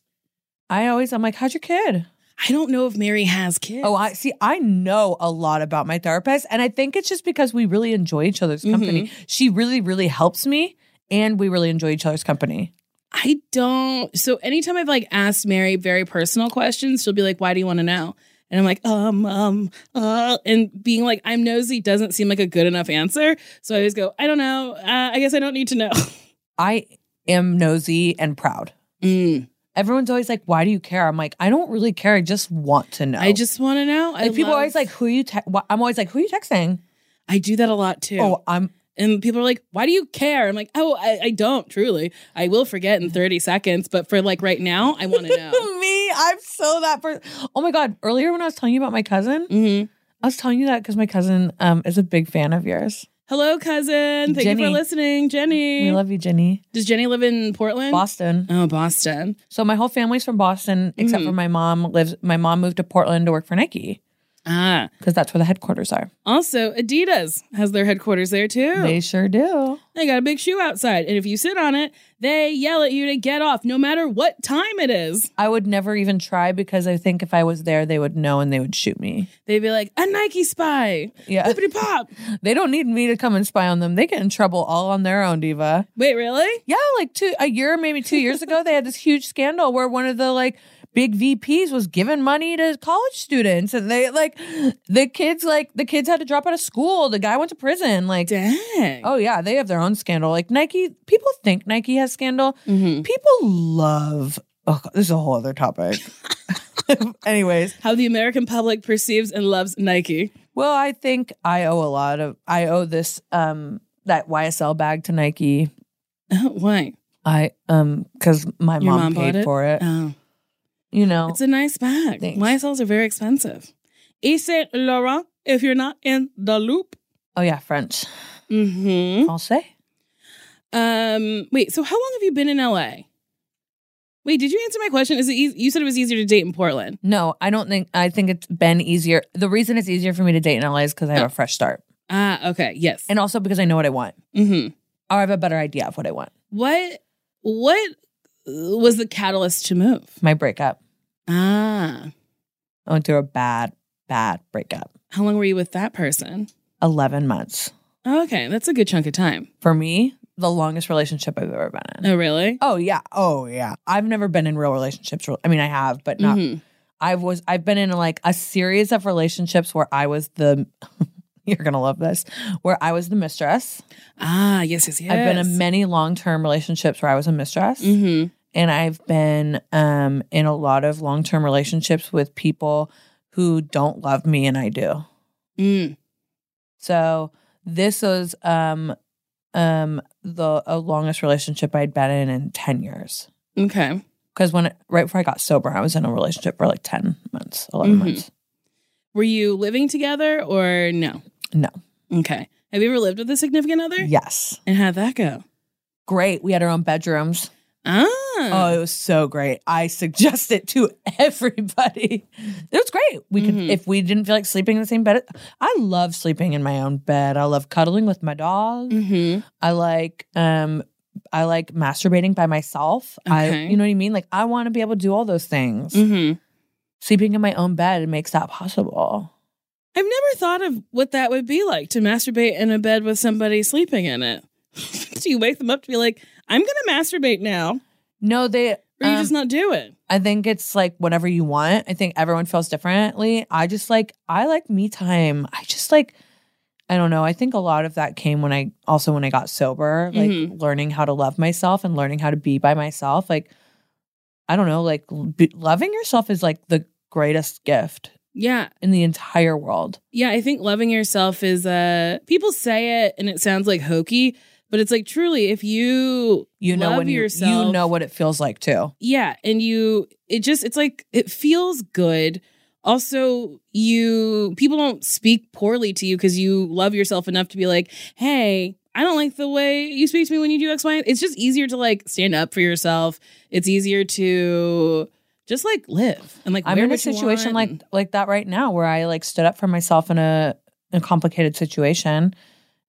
[SPEAKER 2] I always, I'm like, "How's your kid?"
[SPEAKER 3] I don't know if Mary has kids.
[SPEAKER 2] Oh, I see. I know a lot about my therapist, and I think it's just because we really enjoy each other's company. Mm-hmm. She really, really helps me, and we really enjoy each other's company.
[SPEAKER 3] I don't. So anytime I've like asked Mary very personal questions, she'll be like, "Why do you want to know?" And I'm like, um, um, uh, and being like, I'm nosy doesn't seem like a good enough answer. So I always go, I don't know. Uh, I guess I don't need to know.
[SPEAKER 2] I am nosy and proud.
[SPEAKER 3] Mm.
[SPEAKER 2] everyone's always like, "Why do you care?" I'm like, I don't really care. I just want to know.
[SPEAKER 3] I just want to know. I
[SPEAKER 2] like people are always like, "Who are you?" Te-? I'm always like, "Who are you texting?"
[SPEAKER 3] I do that a lot too.
[SPEAKER 2] Oh, I'm.
[SPEAKER 3] And people are like, why do you care? I'm like, oh, I, I don't truly. I will forget in 30 seconds, but for like right now, I want to know.
[SPEAKER 2] Me, I'm so that person. Oh my god! Earlier when I was telling you about my cousin,
[SPEAKER 3] hmm
[SPEAKER 2] I was telling you that because my cousin um is a big fan of yours.
[SPEAKER 3] Hello, cousin. Thank you for listening, Jenny.
[SPEAKER 2] We love you, Jenny.
[SPEAKER 3] Does Jenny live in Portland?
[SPEAKER 2] Boston.
[SPEAKER 3] Oh, Boston.
[SPEAKER 2] So my whole family's from Boston, except
[SPEAKER 3] Mhm.
[SPEAKER 2] for my mom lives. My mom moved to Portland to work for Nike
[SPEAKER 3] Ah.
[SPEAKER 2] because that's where the headquarters are.
[SPEAKER 3] Also, Adidas has their headquarters there too.
[SPEAKER 2] They sure do.
[SPEAKER 3] They got a big shoe outside. And if you sit on it, they yell at you to get off no matter what time it is.
[SPEAKER 2] I would never even try because I think if I was there, they would know and they would shoot me.
[SPEAKER 3] They'd be like, a Nike spy.
[SPEAKER 2] Yeah,
[SPEAKER 3] Bippity pop.
[SPEAKER 2] they don't need me to come and spy on them. They get in trouble all on their own, diva.
[SPEAKER 3] Wait, really?
[SPEAKER 2] Yeah, like two a year, maybe two years ago, they had this huge scandal where one of the like big VPs was giving money to college students, and they like the kids like the kids had to drop out of school. The guy went to prison. Like,
[SPEAKER 3] Dang.
[SPEAKER 2] oh yeah, they have their own scandal. Like Nike, people think Nike has scandal.
[SPEAKER 3] Mhm.
[SPEAKER 2] People love. Oh, God, this is a whole other topic. Anyways,
[SPEAKER 3] How the American public perceives and loves Nike.
[SPEAKER 2] well, I think I owe a lot of. I owe this um that YSL bag to Nike.
[SPEAKER 3] Why?
[SPEAKER 2] I um because my
[SPEAKER 3] Your
[SPEAKER 2] mom,
[SPEAKER 3] mom
[SPEAKER 2] paid
[SPEAKER 3] it?
[SPEAKER 2] for it.
[SPEAKER 3] Oh,
[SPEAKER 2] You know,
[SPEAKER 3] it's a nice bag.
[SPEAKER 2] Thanks.
[SPEAKER 3] YSLs are very expensive. Yves Saint Laurent, if you're not in the loop.
[SPEAKER 2] oh yeah, French.
[SPEAKER 3] Mm-hmm.
[SPEAKER 2] Français.
[SPEAKER 3] Um, wait, so how long have you been in LA? Wait, did you answer my question? Is it easy? You said it was easier to date in Portland.
[SPEAKER 2] No, I don't think. I think it's been easier. The reason it's easier for me to date in LA is because I have a fresh start,
[SPEAKER 3] Ah, okay, yes.
[SPEAKER 2] and also because I know what I want,
[SPEAKER 3] mm-hmm.
[SPEAKER 2] or I have a better idea of what I want.
[SPEAKER 3] What what was the catalyst to move?
[SPEAKER 2] My breakup.
[SPEAKER 3] Ah,
[SPEAKER 2] I went through a bad, bad breakup.
[SPEAKER 3] how long were you with that person?
[SPEAKER 2] Eleven months
[SPEAKER 3] Okay, that's a good chunk of time.
[SPEAKER 2] for me. The longest relationship I've ever been in.
[SPEAKER 3] Oh, really?
[SPEAKER 2] Oh yeah. Oh yeah. I've never been in real relationships. I mean, I have, but not.
[SPEAKER 3] Mhm.
[SPEAKER 2] I was. I've been in like a series of relationships where I was the. you're gonna love this. Where I was the mistress.
[SPEAKER 3] Ah, yes, yes, yes.
[SPEAKER 2] I've been in many long term relationships where I was a mistress.
[SPEAKER 3] Mm-hmm.
[SPEAKER 2] and I've been um, in a lot of long term relationships with people who don't love me and I do.
[SPEAKER 3] Mm.
[SPEAKER 2] So this was um, um, the uh, longest relationship I'd been in in ten years.
[SPEAKER 3] Okay.
[SPEAKER 2] Because when right before I got sober, I was in a relationship for like ten months, 11
[SPEAKER 3] Mhm.
[SPEAKER 2] months.
[SPEAKER 3] Were you living together or no?
[SPEAKER 2] No,
[SPEAKER 3] Okay. Have you ever lived with a significant other?
[SPEAKER 2] yes,
[SPEAKER 3] And how'd that go?
[SPEAKER 2] great. We had our own bedrooms.
[SPEAKER 3] Ah.
[SPEAKER 2] Oh, it was so great. I suggest it to everybody. It was great. We could,
[SPEAKER 3] Mhm.
[SPEAKER 2] if we didn't feel like sleeping in the same bed. I love sleeping in my own bed. I love cuddling with my dog.
[SPEAKER 3] Mm-hmm.
[SPEAKER 2] I like, um, I like masturbating by myself. I, you know what I mean? Like, I want to be able to do all those things.
[SPEAKER 3] Mm-hmm.
[SPEAKER 2] Sleeping in my own bed makes that possible.
[SPEAKER 3] I've never thought of what that would be like to masturbate in a bed with somebody sleeping in it. do you wake them up to be like, I'm going to masturbate now?
[SPEAKER 2] No, they.
[SPEAKER 3] Or you
[SPEAKER 2] um,
[SPEAKER 3] just not do it?
[SPEAKER 2] I think it's like whatever you want. I think everyone feels differently. I just like I like me time. I just like I don't know. I think a lot of that came when I also when I got sober, like
[SPEAKER 3] Mhm.
[SPEAKER 2] learning how to love myself and learning how to be by myself. Like I don't know, like be, loving yourself is like the greatest gift
[SPEAKER 3] Yeah.
[SPEAKER 2] in the entire world.
[SPEAKER 3] Yeah. I think loving yourself is, uh, people say it and it sounds like hokey, but it's like truly, if you,
[SPEAKER 2] You know
[SPEAKER 3] love
[SPEAKER 2] when you,
[SPEAKER 3] yourself,
[SPEAKER 2] you know what it feels like too.
[SPEAKER 3] yeah and you it just it's like it feels good also you people don't speak poorly to you because you love yourself enough to be like hey i don't like the way you speak to me when you do x y it's just easier to like stand up for yourself it's easier to just like live. And like
[SPEAKER 2] I'm in a situation like like that right now where I like stood up for myself in a, a complicated situation.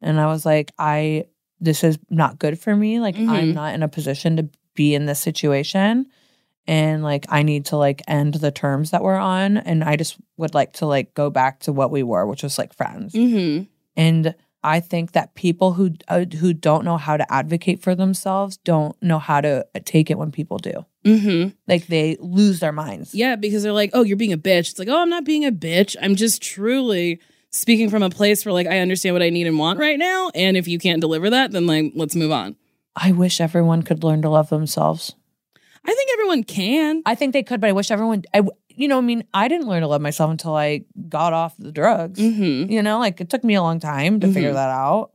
[SPEAKER 2] And I was like I this is not good for me. Like
[SPEAKER 3] Mhm.
[SPEAKER 2] I'm not in a position to be in this situation. And like I need to like end the terms that we're on. And I just would like to like go back to what we were which was like friends.
[SPEAKER 3] Mhm.
[SPEAKER 2] and I think that people who uh, who don't know how to advocate for themselves don't know how to take it when people do.
[SPEAKER 3] Mhm.
[SPEAKER 2] like they lose their minds.
[SPEAKER 3] Yeah because they're like oh you're being a bitch. It's like oh i'm not being a bitch. I'm just truly speaking from a place where like i understand what i need and want right now and if you can't deliver that then like let's move on.
[SPEAKER 2] I wish everyone could learn to love themselves.
[SPEAKER 3] I think everyone can.
[SPEAKER 2] I think they could, but I wish everyone. I, you know, I mean, I didn't learn to love myself until I got off the drugs.
[SPEAKER 3] Mm-hmm.
[SPEAKER 2] You know, like it took me a long time to figure
[SPEAKER 3] Mhm.
[SPEAKER 2] that out,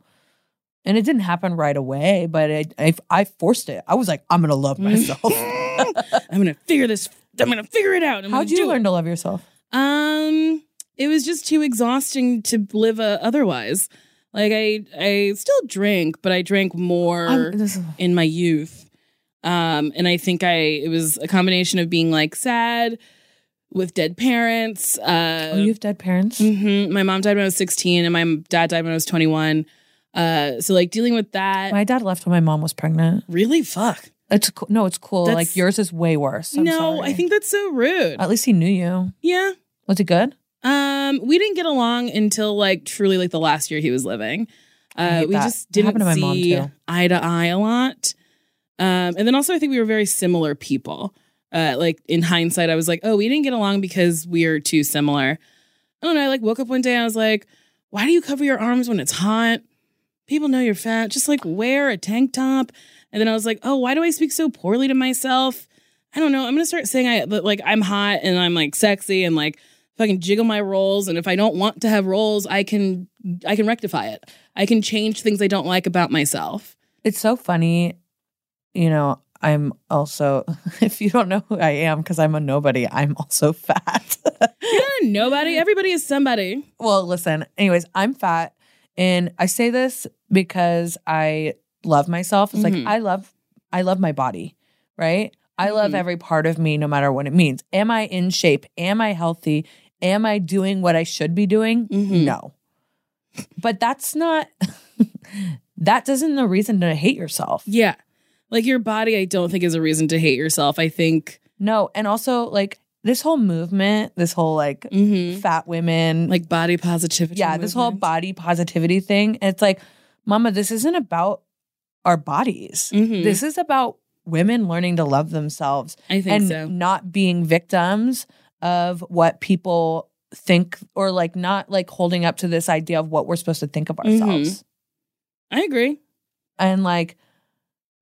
[SPEAKER 2] and it didn't happen right away. But it, I, I forced it. I was like, I'm gonna love myself.
[SPEAKER 3] I'm gonna figure this. I'm gonna figure it out. I'm
[SPEAKER 2] How'd you learn
[SPEAKER 3] It.
[SPEAKER 2] to love yourself?
[SPEAKER 3] Um, it was just too exhausting to live uh, otherwise. Like I, I still drink, but I drank more
[SPEAKER 2] is-
[SPEAKER 3] in my youth. Um, and I think I it was a combination of being like sad with dead parents. Uh,
[SPEAKER 2] oh, you have dead parents.
[SPEAKER 3] Mm-hmm. My mom died when I was 16, and my dad died when I was 21. Uh, so like dealing with that.
[SPEAKER 2] My dad left when my mom was pregnant.
[SPEAKER 3] really, fuck.
[SPEAKER 2] It's cool. no, it's cool.
[SPEAKER 3] That's-
[SPEAKER 2] like yours is way worse. I'm
[SPEAKER 3] no,
[SPEAKER 2] sorry.
[SPEAKER 3] I think that's so rude.
[SPEAKER 2] at least he knew you.
[SPEAKER 3] yeah.
[SPEAKER 2] Was it good?
[SPEAKER 3] Um, we didn't get along until like truly like the last year he was living. Uh, we
[SPEAKER 2] that.
[SPEAKER 3] just didn't
[SPEAKER 2] happened to my mom,
[SPEAKER 3] see eye to eye a lot. Um, and then also I think we were very similar people. Uh, like in hindsight, I was like, oh, we didn't get along because we are too similar. I don't know. I like woke up one day I was like, why do you cover your arms when it's hot? People know you're fat. Just like wear a tank top. And then I was like, oh, why do I speak so poorly to myself? I don't know. I'm gonna start saying I like I'm hot and I'm like sexy and like fucking jiggle my rolls. And if I don't want to have rolls, I can I can rectify it. I can change things I don't like about myself.
[SPEAKER 2] It's so funny. You know, I'm also, if you don't know who I am, because I'm a nobody, I'm also fat.
[SPEAKER 3] You're nobody. Everybody is somebody.
[SPEAKER 2] well, listen, anyways, I'm fat. And I say this because I love myself. It's
[SPEAKER 3] Mhm.
[SPEAKER 2] like I love, I love my body, right? I love
[SPEAKER 3] Mhm.
[SPEAKER 2] every part of me, no matter what it means. Am I in shape? Am I healthy? Am I doing what I should be doing?
[SPEAKER 3] Mhm.
[SPEAKER 2] No. But that's not, that isn't the reason to hate yourself.
[SPEAKER 3] Yeah. Like your body, I don't think is a reason to hate yourself. I think
[SPEAKER 2] No, and also like this whole movement, this whole like
[SPEAKER 3] mhm,
[SPEAKER 2] fat women,
[SPEAKER 3] like body positivity.
[SPEAKER 2] yeah, this whole body positivity thing. It's like, mama, this isn't about our bodies.
[SPEAKER 3] Mhm.
[SPEAKER 2] This is about women learning to love themselves
[SPEAKER 3] I think
[SPEAKER 2] and
[SPEAKER 3] so.
[SPEAKER 2] not being victims of what people think or like not like holding up to this idea of what we're supposed to think of
[SPEAKER 3] Mhm.
[SPEAKER 2] ourselves.
[SPEAKER 3] I agree.
[SPEAKER 2] And like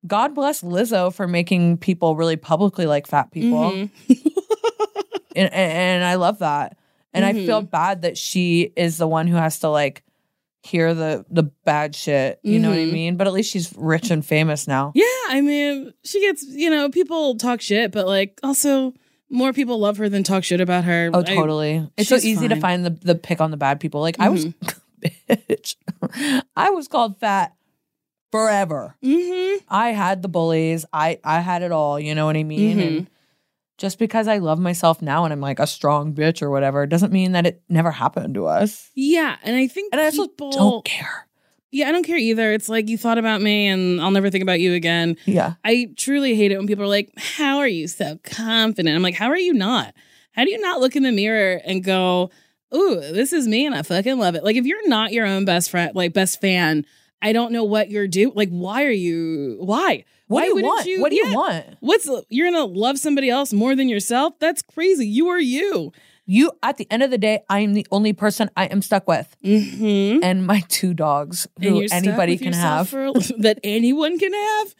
[SPEAKER 2] God bless Lizzo for making people really publicly like fat people.
[SPEAKER 3] Mhm.
[SPEAKER 2] and, and I love that. And I feel
[SPEAKER 3] Mhm.
[SPEAKER 2] bad that she is the one who has to like hear the the bad shit. You know what I
[SPEAKER 3] Mhm.
[SPEAKER 2] mean? But at least she's rich and famous now.
[SPEAKER 3] Yeah, I mean, she gets, you know, people talk shit, but like also more people love her than talk shit about her.
[SPEAKER 2] Oh,
[SPEAKER 3] I-
[SPEAKER 2] totally. it's so easy to find the the pick on the bad people. Like I was, bitch, I was called fat forever.
[SPEAKER 3] Mhm.
[SPEAKER 2] I had the bullies. I I had it all. You know what I mean?
[SPEAKER 3] Mhm.
[SPEAKER 2] And just because I love myself now and I'm like a strong bitch or whatever doesn't mean that it never happened to us.
[SPEAKER 3] Yeah, and I think
[SPEAKER 2] And I also don't care.
[SPEAKER 3] Yeah, I don't care either. It's like you thought about me and I'll never think about you again.
[SPEAKER 2] Yeah.
[SPEAKER 3] I truly hate it when people are like, How are you so confident? I'm like, How are you not? How do you not look in the mirror and go, Ooh, this is me and I fucking love it? Like, if you're not your own best friend, like best fan, I don't know what you're doing. Like, why are you, why?
[SPEAKER 2] What
[SPEAKER 3] Why
[SPEAKER 2] do you want?
[SPEAKER 3] you-
[SPEAKER 2] what do you
[SPEAKER 3] yeah.
[SPEAKER 2] want?
[SPEAKER 3] What's, you're gonna love somebody else more than yourself? That's crazy. You are you.
[SPEAKER 2] You at the end of the day, I am the only person I am stuck with.
[SPEAKER 3] Mm-hmm.
[SPEAKER 2] And my two dogs who anybody can have.
[SPEAKER 3] for- that anyone can have.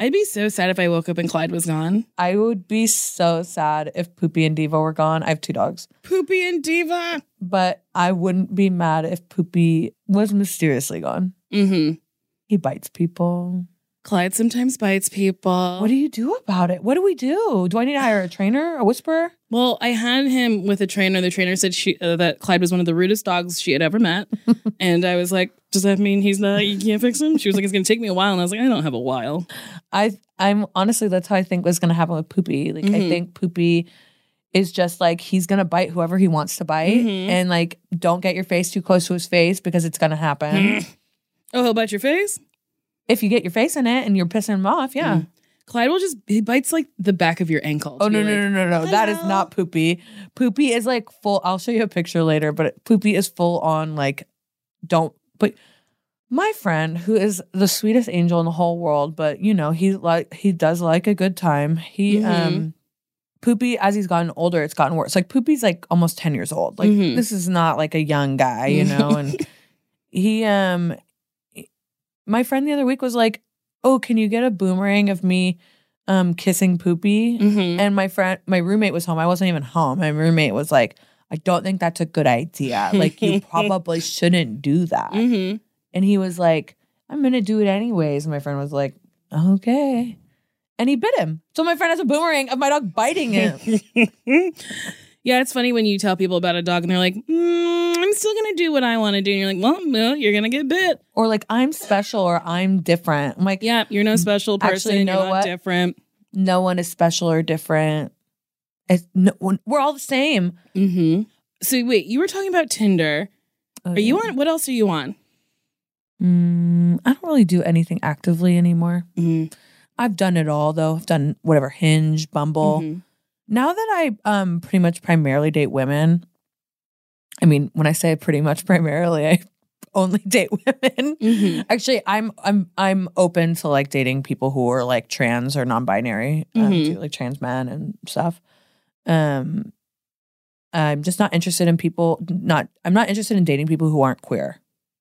[SPEAKER 3] I'd be so sad if I woke up and Clyde was gone.
[SPEAKER 2] I would be so sad if Poopy and Diva were gone. I have two dogs.
[SPEAKER 3] Poopy and Diva.
[SPEAKER 2] But I wouldn't be mad if Poopy was mysteriously gone.
[SPEAKER 3] Mm-hmm.
[SPEAKER 2] He bites people.
[SPEAKER 3] Clyde sometimes bites people.
[SPEAKER 2] What do you do about it? What do we do? Do I need to hire a trainer, a whisperer?
[SPEAKER 3] well, I had him with a trainer. The trainer said she uh, that Clyde was one of the rudest dogs she had ever met, and I was like, "Does that mean he's not? You can't fix him?" She was like, "It's gonna take me a while," and I was like, "I don't have a while."
[SPEAKER 2] I I'm honestly that's how I think was gonna happen with Poopy. Like I
[SPEAKER 3] Mhm.
[SPEAKER 2] think Poopy is just like he's gonna bite whoever he wants to bite,
[SPEAKER 3] Mhm.
[SPEAKER 2] and like don't get your face too close to his face because it's gonna happen.
[SPEAKER 3] Oh, he'll bite your face.
[SPEAKER 2] If you get your face in it and you're pissing him off, yeah.
[SPEAKER 3] Mm. Clyde will just he bites like the back of your ankle.
[SPEAKER 2] Oh no
[SPEAKER 3] be
[SPEAKER 2] no
[SPEAKER 3] like,
[SPEAKER 2] no no no! That is not Poopy. Poopy is like full. I'll show you a picture later, but Poopy is full on like don't. But my friend, who is the sweetest angel in the whole world, but you know he like he does like a good time. He
[SPEAKER 3] Mhm.
[SPEAKER 2] um. Poopy, as he's gotten older, it's gotten worse. Like Poopy's like almost ten years old. Like
[SPEAKER 3] Mhm.
[SPEAKER 2] this is not like a young guy, you know. And he um, my friend the other week was like, "Oh, can you get a boomerang of me um kissing poopy.
[SPEAKER 3] Mm-hmm.
[SPEAKER 2] And my friend, my roommate was home. I wasn't even home. My roommate was like, I don't think that's a good idea. Like, you probably shouldn't do that.
[SPEAKER 3] Mm-hmm.
[SPEAKER 2] And he was like, I'm going to do it anyways. And my friend was like, okay. And he bit him. So my friend has a boomerang of my dog biting him.
[SPEAKER 3] yeah, it's funny when you tell people about a dog and they're like, mm, I'm still going to do what I want to do. And you're like, well, no, you're going to get bit.
[SPEAKER 2] or like, I'm special or I'm different. I'm like,
[SPEAKER 3] Yeah, you're no special person.
[SPEAKER 2] Actually, know
[SPEAKER 3] you're not
[SPEAKER 2] what?
[SPEAKER 3] different.
[SPEAKER 2] no one is special or different. No, we're all the same.
[SPEAKER 3] Mm-hmm. So wait, you were talking about Tinder. Are you on? What else are you on?
[SPEAKER 2] Mm, I don't really do anything actively anymore.
[SPEAKER 3] Mm-hmm.
[SPEAKER 2] I've done it all though. I've done whatever Hinge, Bumble.
[SPEAKER 3] Mhm.
[SPEAKER 2] Now that I um pretty much primarily date women. I mean, when I say pretty much primarily, I only date women.
[SPEAKER 3] Mhm.
[SPEAKER 2] Actually, I'm I'm I'm open to like dating people who are like trans or non-binary, um,
[SPEAKER 3] Mhm.
[SPEAKER 2] too, like trans men and stuff. Um, I'm just not interested in people. Not I'm not interested in dating people who aren't queer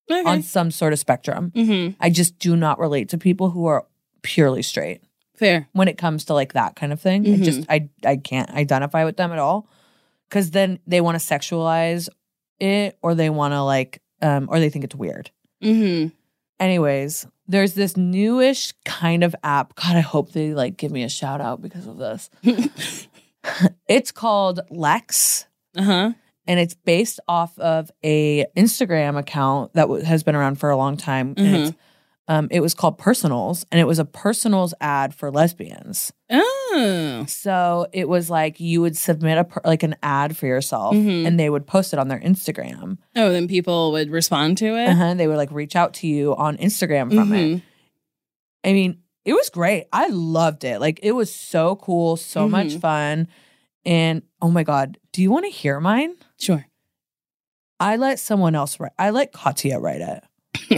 [SPEAKER 3] Okay.
[SPEAKER 2] on some sort of spectrum.
[SPEAKER 3] mm-hmm.
[SPEAKER 2] I just do not relate to people who are purely straight
[SPEAKER 3] Fair.
[SPEAKER 2] when it comes to like that kind of thing. I
[SPEAKER 3] Mhm.
[SPEAKER 2] just I I can't identify with them at all because then they want to sexualize it or they want to like um or they think it's weird.
[SPEAKER 3] Mm-hmm.
[SPEAKER 2] Anyways, there's this newish kind of app. God, I hope they like give me a shout out because of this. it's called Lex
[SPEAKER 3] Uh huh.
[SPEAKER 2] and it's based off of a Instagram account that w- has been around for a long time. And it's, um, it was called Personals, and it was a personals ad for lesbians.
[SPEAKER 3] Oh.
[SPEAKER 2] So it was like you would submit a per- like an ad for yourself,
[SPEAKER 3] Mhm.
[SPEAKER 2] and they would post it on their Instagram.
[SPEAKER 3] Oh, then people would respond to it.
[SPEAKER 2] Uh-huh. They would like reach out to you on Instagram from it.
[SPEAKER 3] Mhm.
[SPEAKER 2] I mean, it was great. I loved it. Like it was so cool, so much
[SPEAKER 3] Mhm.
[SPEAKER 2] fun. And oh my god, do you want to hear mine?
[SPEAKER 3] Sure.
[SPEAKER 2] I let someone else write. I let Katya write it.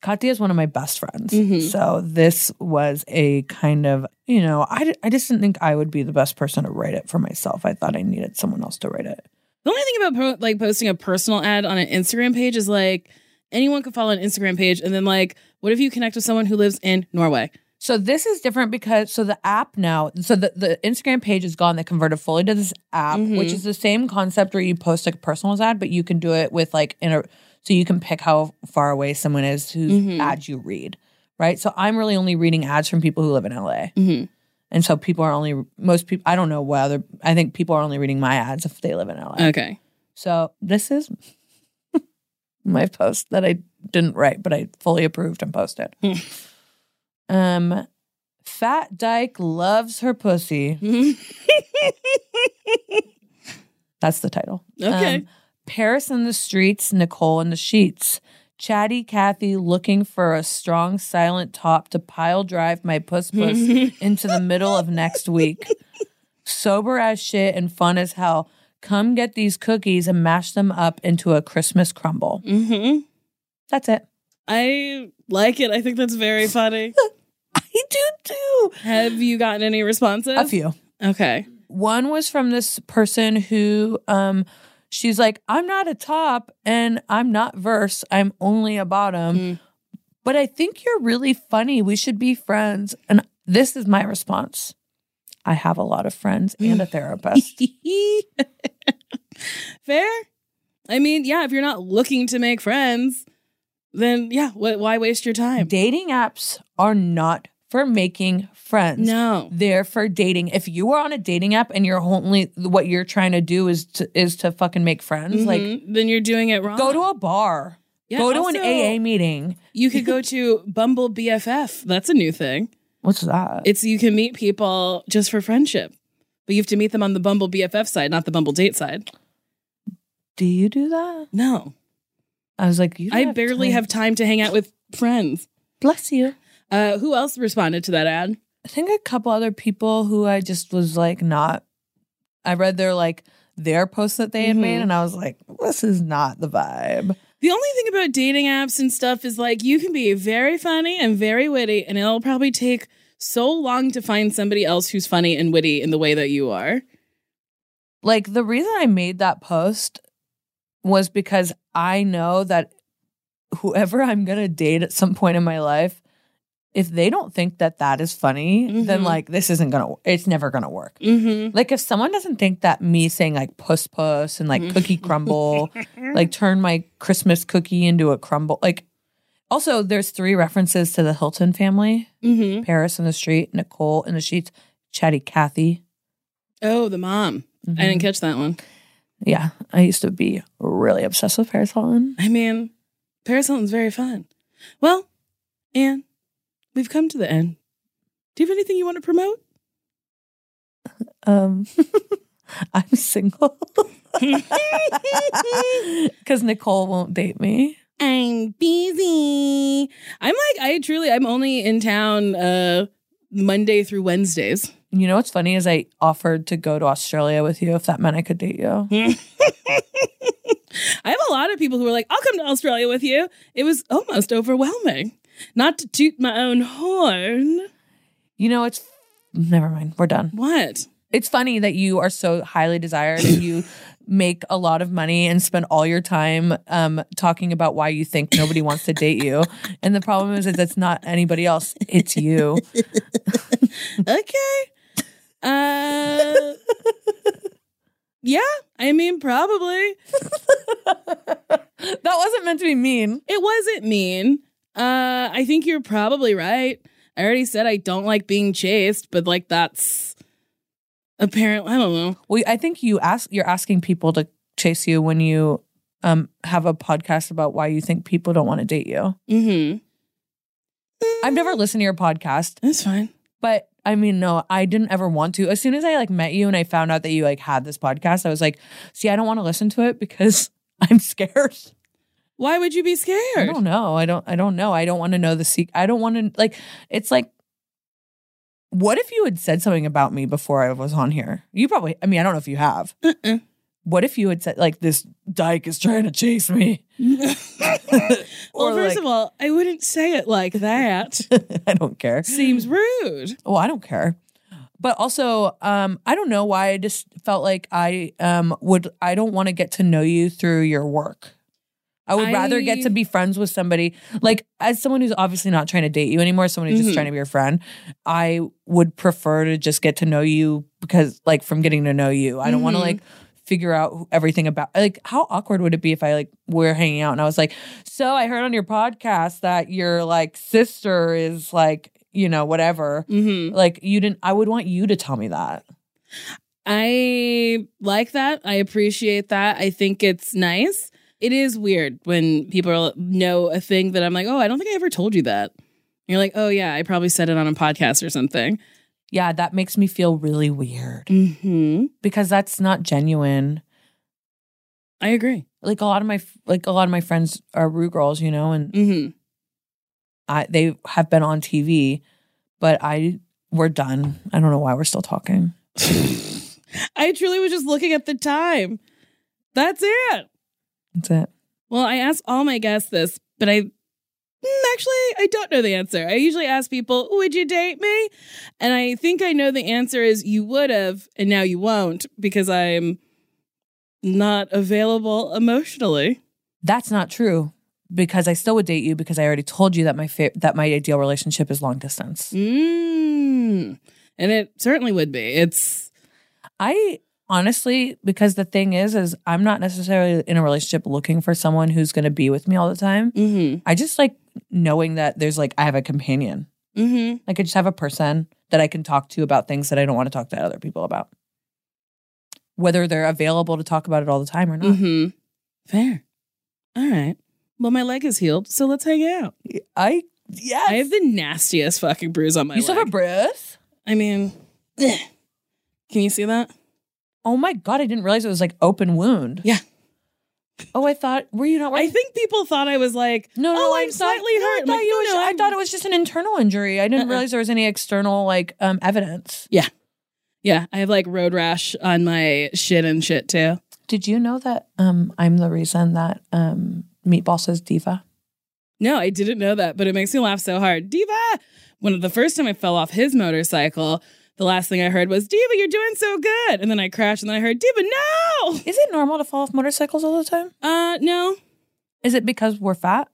[SPEAKER 2] Katya is one of my best friends.
[SPEAKER 3] Mhm.
[SPEAKER 2] So this was a kind of, you know, I, I just didn't think I would be the best person to write it for myself. I thought I needed someone else to write it.
[SPEAKER 3] The only thing about po- like posting a personal ad on an Instagram page is like anyone could follow an Instagram page, and then like, what if you connect with someone who lives in Norway?
[SPEAKER 2] So this is different because so the app now, so the, the Instagram page is gone. They converted fully to this app,
[SPEAKER 3] Mhm.
[SPEAKER 2] which is the same concept where you post like a personals ad, but you can do it with like in a so you can pick how far away someone is whose
[SPEAKER 3] Mhm.
[SPEAKER 2] ads you read. Right. So I'm really only reading ads from people who live in LA.
[SPEAKER 3] Mm-hmm.
[SPEAKER 2] And so people are only most people I don't know whether I think people are only reading my ads if they live in LA.
[SPEAKER 3] Okay.
[SPEAKER 2] So this is my post that I didn't write, but I fully approved and posted. um Fat Dyke loves her pussy. That's the title.
[SPEAKER 3] Okay.
[SPEAKER 2] Um, Paris in the streets, Nicole in the sheets. Chatty Cathy looking for a strong silent top to pile drive my puss puss into the middle of next week. Sober as shit and fun as hell. Come get these cookies and mash them up into a Christmas crumble.
[SPEAKER 3] mm-hmm.
[SPEAKER 2] That's it.
[SPEAKER 3] I like it. I think that's very funny.
[SPEAKER 2] I do too.
[SPEAKER 3] Have you gotten any responses?
[SPEAKER 2] A few.
[SPEAKER 3] Okay.
[SPEAKER 2] One was from this person who um she's like, I'm not a top and I'm not verse. I'm only a bottom.
[SPEAKER 3] Mm.
[SPEAKER 2] But I think you're really funny. We should be friends. And this is my response. I have a lot of friends and a therapist.
[SPEAKER 3] Fair. I mean, yeah, if you're not looking to make friends, then yeah, wh- why waste your time?
[SPEAKER 2] Dating apps are not for making friends.
[SPEAKER 3] No.
[SPEAKER 2] They're for dating. If you are on a dating app and you're only what you're trying to do is to is to fucking make friends, like
[SPEAKER 3] Mhm. then you're doing it wrong.
[SPEAKER 2] go to a bar.
[SPEAKER 3] Yeah,
[SPEAKER 2] go to
[SPEAKER 3] also,
[SPEAKER 2] an AA meeting.
[SPEAKER 3] You could go to Bumble BFF. That's a new thing.
[SPEAKER 2] What's that?
[SPEAKER 3] It's you can meet people just for friendship, but you have to meet them on the Bumble BFF side, not the Bumble date side.
[SPEAKER 2] do you do that?
[SPEAKER 3] No,
[SPEAKER 2] I was like,
[SPEAKER 3] I barely
[SPEAKER 2] time.
[SPEAKER 3] have time to hang out with friends.
[SPEAKER 2] Bless you.
[SPEAKER 3] Uh, who else responded to that ad?
[SPEAKER 2] I think a couple other people who I just was like not. I read their like their posts that they had made,
[SPEAKER 3] Mhm.
[SPEAKER 2] and I was like, this is not the vibe.
[SPEAKER 3] The only thing about dating apps and stuff is like you can be very funny and very witty, and it'll probably take so long to find somebody else who's funny and witty in the way that you are.
[SPEAKER 2] Like the reason I made that post was because I know that whoever I'm gonna date at some point in my life if they don't think that that is funny, then
[SPEAKER 3] Mhm.
[SPEAKER 2] like this isn't gonna. It's never gonna work.
[SPEAKER 3] Mm-hmm.
[SPEAKER 2] Like if someone doesn't think that me saying like puss puss and like cookie crumble, like turn my Christmas cookie into a crumble, like. Also, there's three references to the Hilton family:
[SPEAKER 3] Mm-hmm.
[SPEAKER 2] Paris in the street, Nicole in the sheets, Chatty Cathy.
[SPEAKER 3] Oh, the mom. I didn't catch that one.
[SPEAKER 2] Yeah, I used to be really obsessed with Paris Hilton.
[SPEAKER 3] I mean, Paris Hilton's very fun. Well, Anne, we've come to the end. Do you have anything you want to promote?
[SPEAKER 2] Um, I'm single because Nicole won't date me.
[SPEAKER 3] I'm busy. I'm like, I truly, I'm only in town uh Monday through Wednesdays.
[SPEAKER 2] You know what's funny is I offered to go to Australia with you if that meant I could date you.
[SPEAKER 3] I have a lot of people who are like, I'll come to Australia with you. It was almost overwhelming. Not to toot my own horn.
[SPEAKER 2] You know, it's never mind. We're done.
[SPEAKER 3] What?
[SPEAKER 2] It's funny that you are so highly desired and you make a lot of money and spend all your time um, talking about why you think nobody wants to date you. And the problem is that it's not anybody else. It's you.
[SPEAKER 3] Okay. Uh Yeah, I mean probably.
[SPEAKER 2] That wasn't meant to be mean.
[SPEAKER 3] It wasn't mean. Uh I think you're probably right. I already said I don't like being chased, but like that's apparently I don't know.
[SPEAKER 2] Well, I think you ask you're asking people to chase you when you um have a podcast about why you think people don't want to date you.
[SPEAKER 3] Mm-hmm.
[SPEAKER 2] I've never listened to your podcast,
[SPEAKER 3] That's fine.
[SPEAKER 2] but I mean, no, I didn't ever want to. As soon as I like met you and I found out that you like had this podcast, I was like, see, I don't want to listen to it because I'm scared.
[SPEAKER 3] Why would you be scared?
[SPEAKER 2] I don't know. I don't I don't know. I don't want to know the secret. I don't want to like it's like what if you had said something about me before I was on here? You probably I mean, I don't know if you have.
[SPEAKER 3] Uh-uh.
[SPEAKER 2] What if you had said like this dyke is trying to chase me?
[SPEAKER 3] well, first
[SPEAKER 2] like-
[SPEAKER 3] of all, I wouldn't say it like that.
[SPEAKER 2] I don't care.
[SPEAKER 3] Seems rude.
[SPEAKER 2] Well, I don't care. But also, um, I don't know why I just felt like I um would I don't want to get to know you through your work. I would rather get to be friends with somebody like as someone who's obviously not trying to date you anymore, someone who's
[SPEAKER 3] Mhm.
[SPEAKER 2] just trying to be your friend. I would prefer to just get to know you because like from getting to know you. I don't want to
[SPEAKER 3] Mhm.
[SPEAKER 2] like figure out everything about like how awkward would it be if I like we're hanging out and I was like, "So, I heard on your podcast that your like sister is like, you know, whatever."
[SPEAKER 3] Mm-hmm.
[SPEAKER 2] Like you didn't I would want you to tell me that.
[SPEAKER 3] I like that. I appreciate that. I think it's nice. It is weird when people know a thing that I'm like, oh, I don't think I ever told you that. You're like, oh yeah, I probably said it on a podcast or something.
[SPEAKER 2] Yeah, that makes me feel really weird
[SPEAKER 3] Hmm.
[SPEAKER 2] because that's not genuine.
[SPEAKER 3] I agree.
[SPEAKER 2] Like a lot of my like a lot of my friends are Ru girls, you know, and
[SPEAKER 3] Hmm.
[SPEAKER 2] I they have been on TV, but I we're done. I don't know why we're still talking.
[SPEAKER 3] I truly was just looking at the time. That's it.
[SPEAKER 2] That's it.
[SPEAKER 3] Well, I ask all my guests this, but I mm, actually I don't know the answer. I usually ask people, "Would you date me?" And I think I know the answer is you would have, and now you won't because I'm not available emotionally.
[SPEAKER 2] That's not true because I still would date you because I already told you that my fa- that my ideal relationship is long distance.
[SPEAKER 3] Mm. And it certainly would be. It's
[SPEAKER 2] I honestly because the thing is is I'm not necessarily in a relationship looking for someone who's going to be with me all the time.
[SPEAKER 3] mm-hmm,
[SPEAKER 2] I just like knowing that there's like I have a companion.
[SPEAKER 3] mm-hmm.
[SPEAKER 2] Like I just have a person that I can talk to about things that I don't want to talk to other people about. Whether they're available to talk about it all the time or not.
[SPEAKER 3] Mm-hmm. Fair. All right. Well, my leg is healed, so let's hang out.
[SPEAKER 2] I yes.
[SPEAKER 3] I have the nastiest fucking bruise on my
[SPEAKER 2] you
[SPEAKER 3] leg.
[SPEAKER 2] still have a bruise?
[SPEAKER 3] I mean, ugh. can you see that?
[SPEAKER 2] Oh my god, I didn't realize it was like open wound.
[SPEAKER 3] Yeah.
[SPEAKER 2] Oh, I thought were you not
[SPEAKER 3] I think people thought I was like,
[SPEAKER 2] No, no,
[SPEAKER 3] oh,
[SPEAKER 2] I
[SPEAKER 3] I'm slightly
[SPEAKER 2] no,
[SPEAKER 3] hurt.
[SPEAKER 2] I
[SPEAKER 3] I'm
[SPEAKER 2] thought,
[SPEAKER 3] like,
[SPEAKER 2] you
[SPEAKER 3] no,
[SPEAKER 2] was-
[SPEAKER 3] no,
[SPEAKER 2] I
[SPEAKER 3] I'm-
[SPEAKER 2] thought it was just an internal injury. I didn't
[SPEAKER 3] Uh-uh.
[SPEAKER 2] realize there was any external like um evidence.
[SPEAKER 3] Yeah. Yeah, I have like road rash on my shin and shit too.
[SPEAKER 2] Did you know that um I'm the reason that um Meatball says diva?
[SPEAKER 3] No, I didn't know that, but it makes me laugh so hard. Diva! When the first time I fell off his motorcycle, the last thing I heard was, Diva, you're doing so good. And then I crashed and then I heard, Diva, no!
[SPEAKER 2] Is it normal to fall off motorcycles all the time?
[SPEAKER 3] Uh, no.
[SPEAKER 2] Is it because we're fat?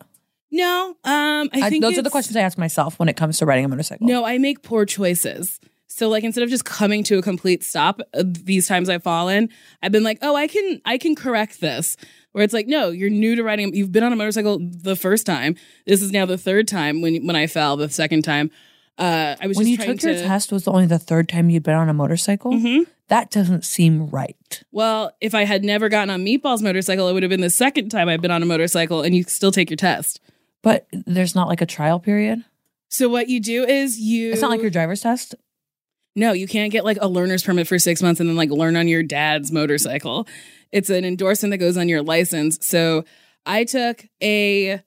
[SPEAKER 3] No, um, I
[SPEAKER 2] I-
[SPEAKER 3] think
[SPEAKER 2] those are the questions I ask myself when it comes to riding a motorcycle.
[SPEAKER 3] No, I make poor choices. So like instead of just coming to a complete stop uh, these times I've fallen, I've been like, "Oh, I can I can correct this." Where it's like, "No, you're new to riding. You've been on a motorcycle the first time. This is now the third time when when I fell the second time." Uh I was
[SPEAKER 2] when you took your
[SPEAKER 3] to
[SPEAKER 2] test was only the third time you'd been on a motorcycle.
[SPEAKER 3] Mhm.
[SPEAKER 2] That doesn't seem right.
[SPEAKER 3] Well, if I had never gotten on Meatball's motorcycle, it would have been the second time I've been on a motorcycle and you still take your test.
[SPEAKER 2] But there's not like a trial period.
[SPEAKER 3] So what you do is you
[SPEAKER 2] It's not like your driver's test.
[SPEAKER 3] No, you can't get like a learner's permit for six months and then like learn on your dad's motorcycle. It's an endorsement that goes on your license. So I took a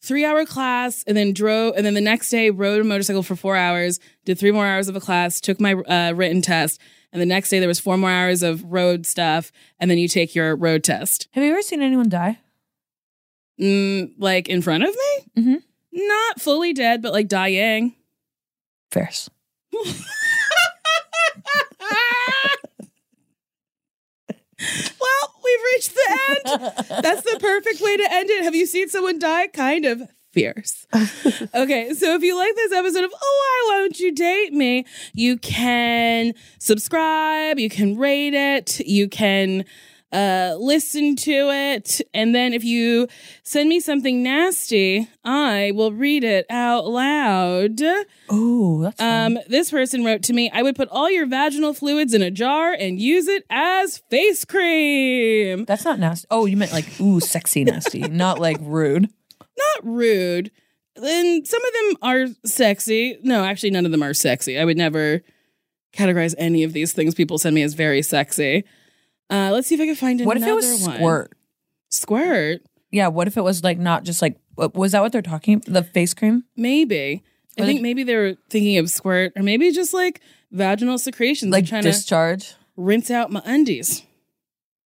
[SPEAKER 3] three hour class and then drove, and then the next day rode a motorcycle for four hours, did three more hours of a class, took my uh, written test. And the next day there was four more hours of road stuff. And then you take your road test.
[SPEAKER 2] Have you ever seen anyone die?
[SPEAKER 3] Mm, like in front of me?
[SPEAKER 2] Mhm.
[SPEAKER 3] Not fully dead, but like dying.
[SPEAKER 2] Fairs.
[SPEAKER 3] we've reached the end. That's the perfect way to end it. Have you seen someone die? Kind of fierce. okay, so if you like this episode of Oh, Why Won't You Date Me, you can subscribe, you can rate it, you can uh listen to it and then if you send me something nasty i will read it out loud
[SPEAKER 2] Oh, that's fun.
[SPEAKER 3] um, this person wrote to me, I would put all your vaginal fluids in a jar and use it as face cream.
[SPEAKER 2] that's not nasty. Oh, you meant like ooh, sexy nasty, not like rude.
[SPEAKER 3] Not rude. Then some of them are sexy. No, actually, none of them are sexy. I would never categorize any of these things people send me as very sexy. Uh, let's see if I can find
[SPEAKER 2] What if it was
[SPEAKER 3] one.
[SPEAKER 2] squirt?
[SPEAKER 3] Squirt?
[SPEAKER 2] Yeah. What if it was like not just like was that what they're talking? The face cream?
[SPEAKER 3] Maybe. I think maybe they were thinking of squirt, or maybe just like vaginal secretions.
[SPEAKER 2] Like
[SPEAKER 3] trying to
[SPEAKER 2] discharge?
[SPEAKER 3] rinse out my undies.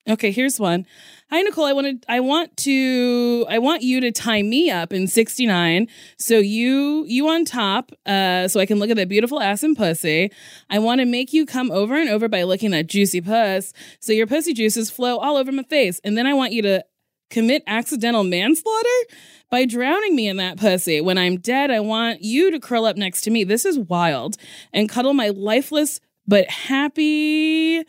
[SPEAKER 3] Okay, here's one. Hi Nicole, I wanted I want to I want you to tie me up in 69. So you you on top, uh, so I can look at that beautiful ass and pussy. I want to make you come over and over by licking that juicy puss. So your pussy juices flow all over my face. And then I want you to commit accidental manslaughter by drowning me in that pussy. When I'm dead, I want you to curl up next to me. This is wild. And cuddle my lifeless but happy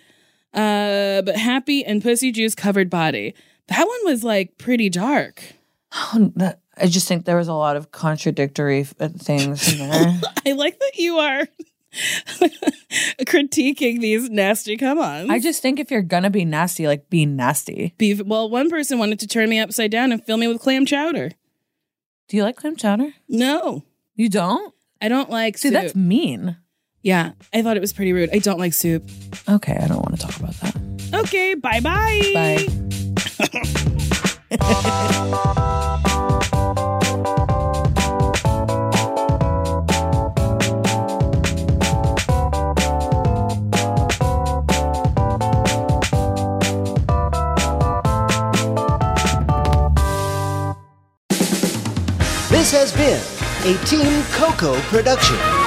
[SPEAKER 3] uh but happy and pussy juice covered body. That one was like pretty dark.
[SPEAKER 2] Oh, that- I just think there was a lot of contradictory uh, things in there.
[SPEAKER 3] I like that you are critiquing these nasty come-ons.
[SPEAKER 2] I just think if you're gonna be nasty, like be nasty.
[SPEAKER 3] Beef- well, one person wanted to turn me upside down and fill me with clam chowder.
[SPEAKER 2] Do you like clam chowder?
[SPEAKER 3] No,
[SPEAKER 2] You don't?
[SPEAKER 3] I don't like
[SPEAKER 2] See,
[SPEAKER 3] soup.
[SPEAKER 2] that's mean.
[SPEAKER 3] Yeah, I thought it was pretty rude. I don't like soup.
[SPEAKER 2] Okay, I don't want to talk about that.
[SPEAKER 3] Okay, bye-bye.
[SPEAKER 2] Bye.
[SPEAKER 5] This has been a Team Coco production.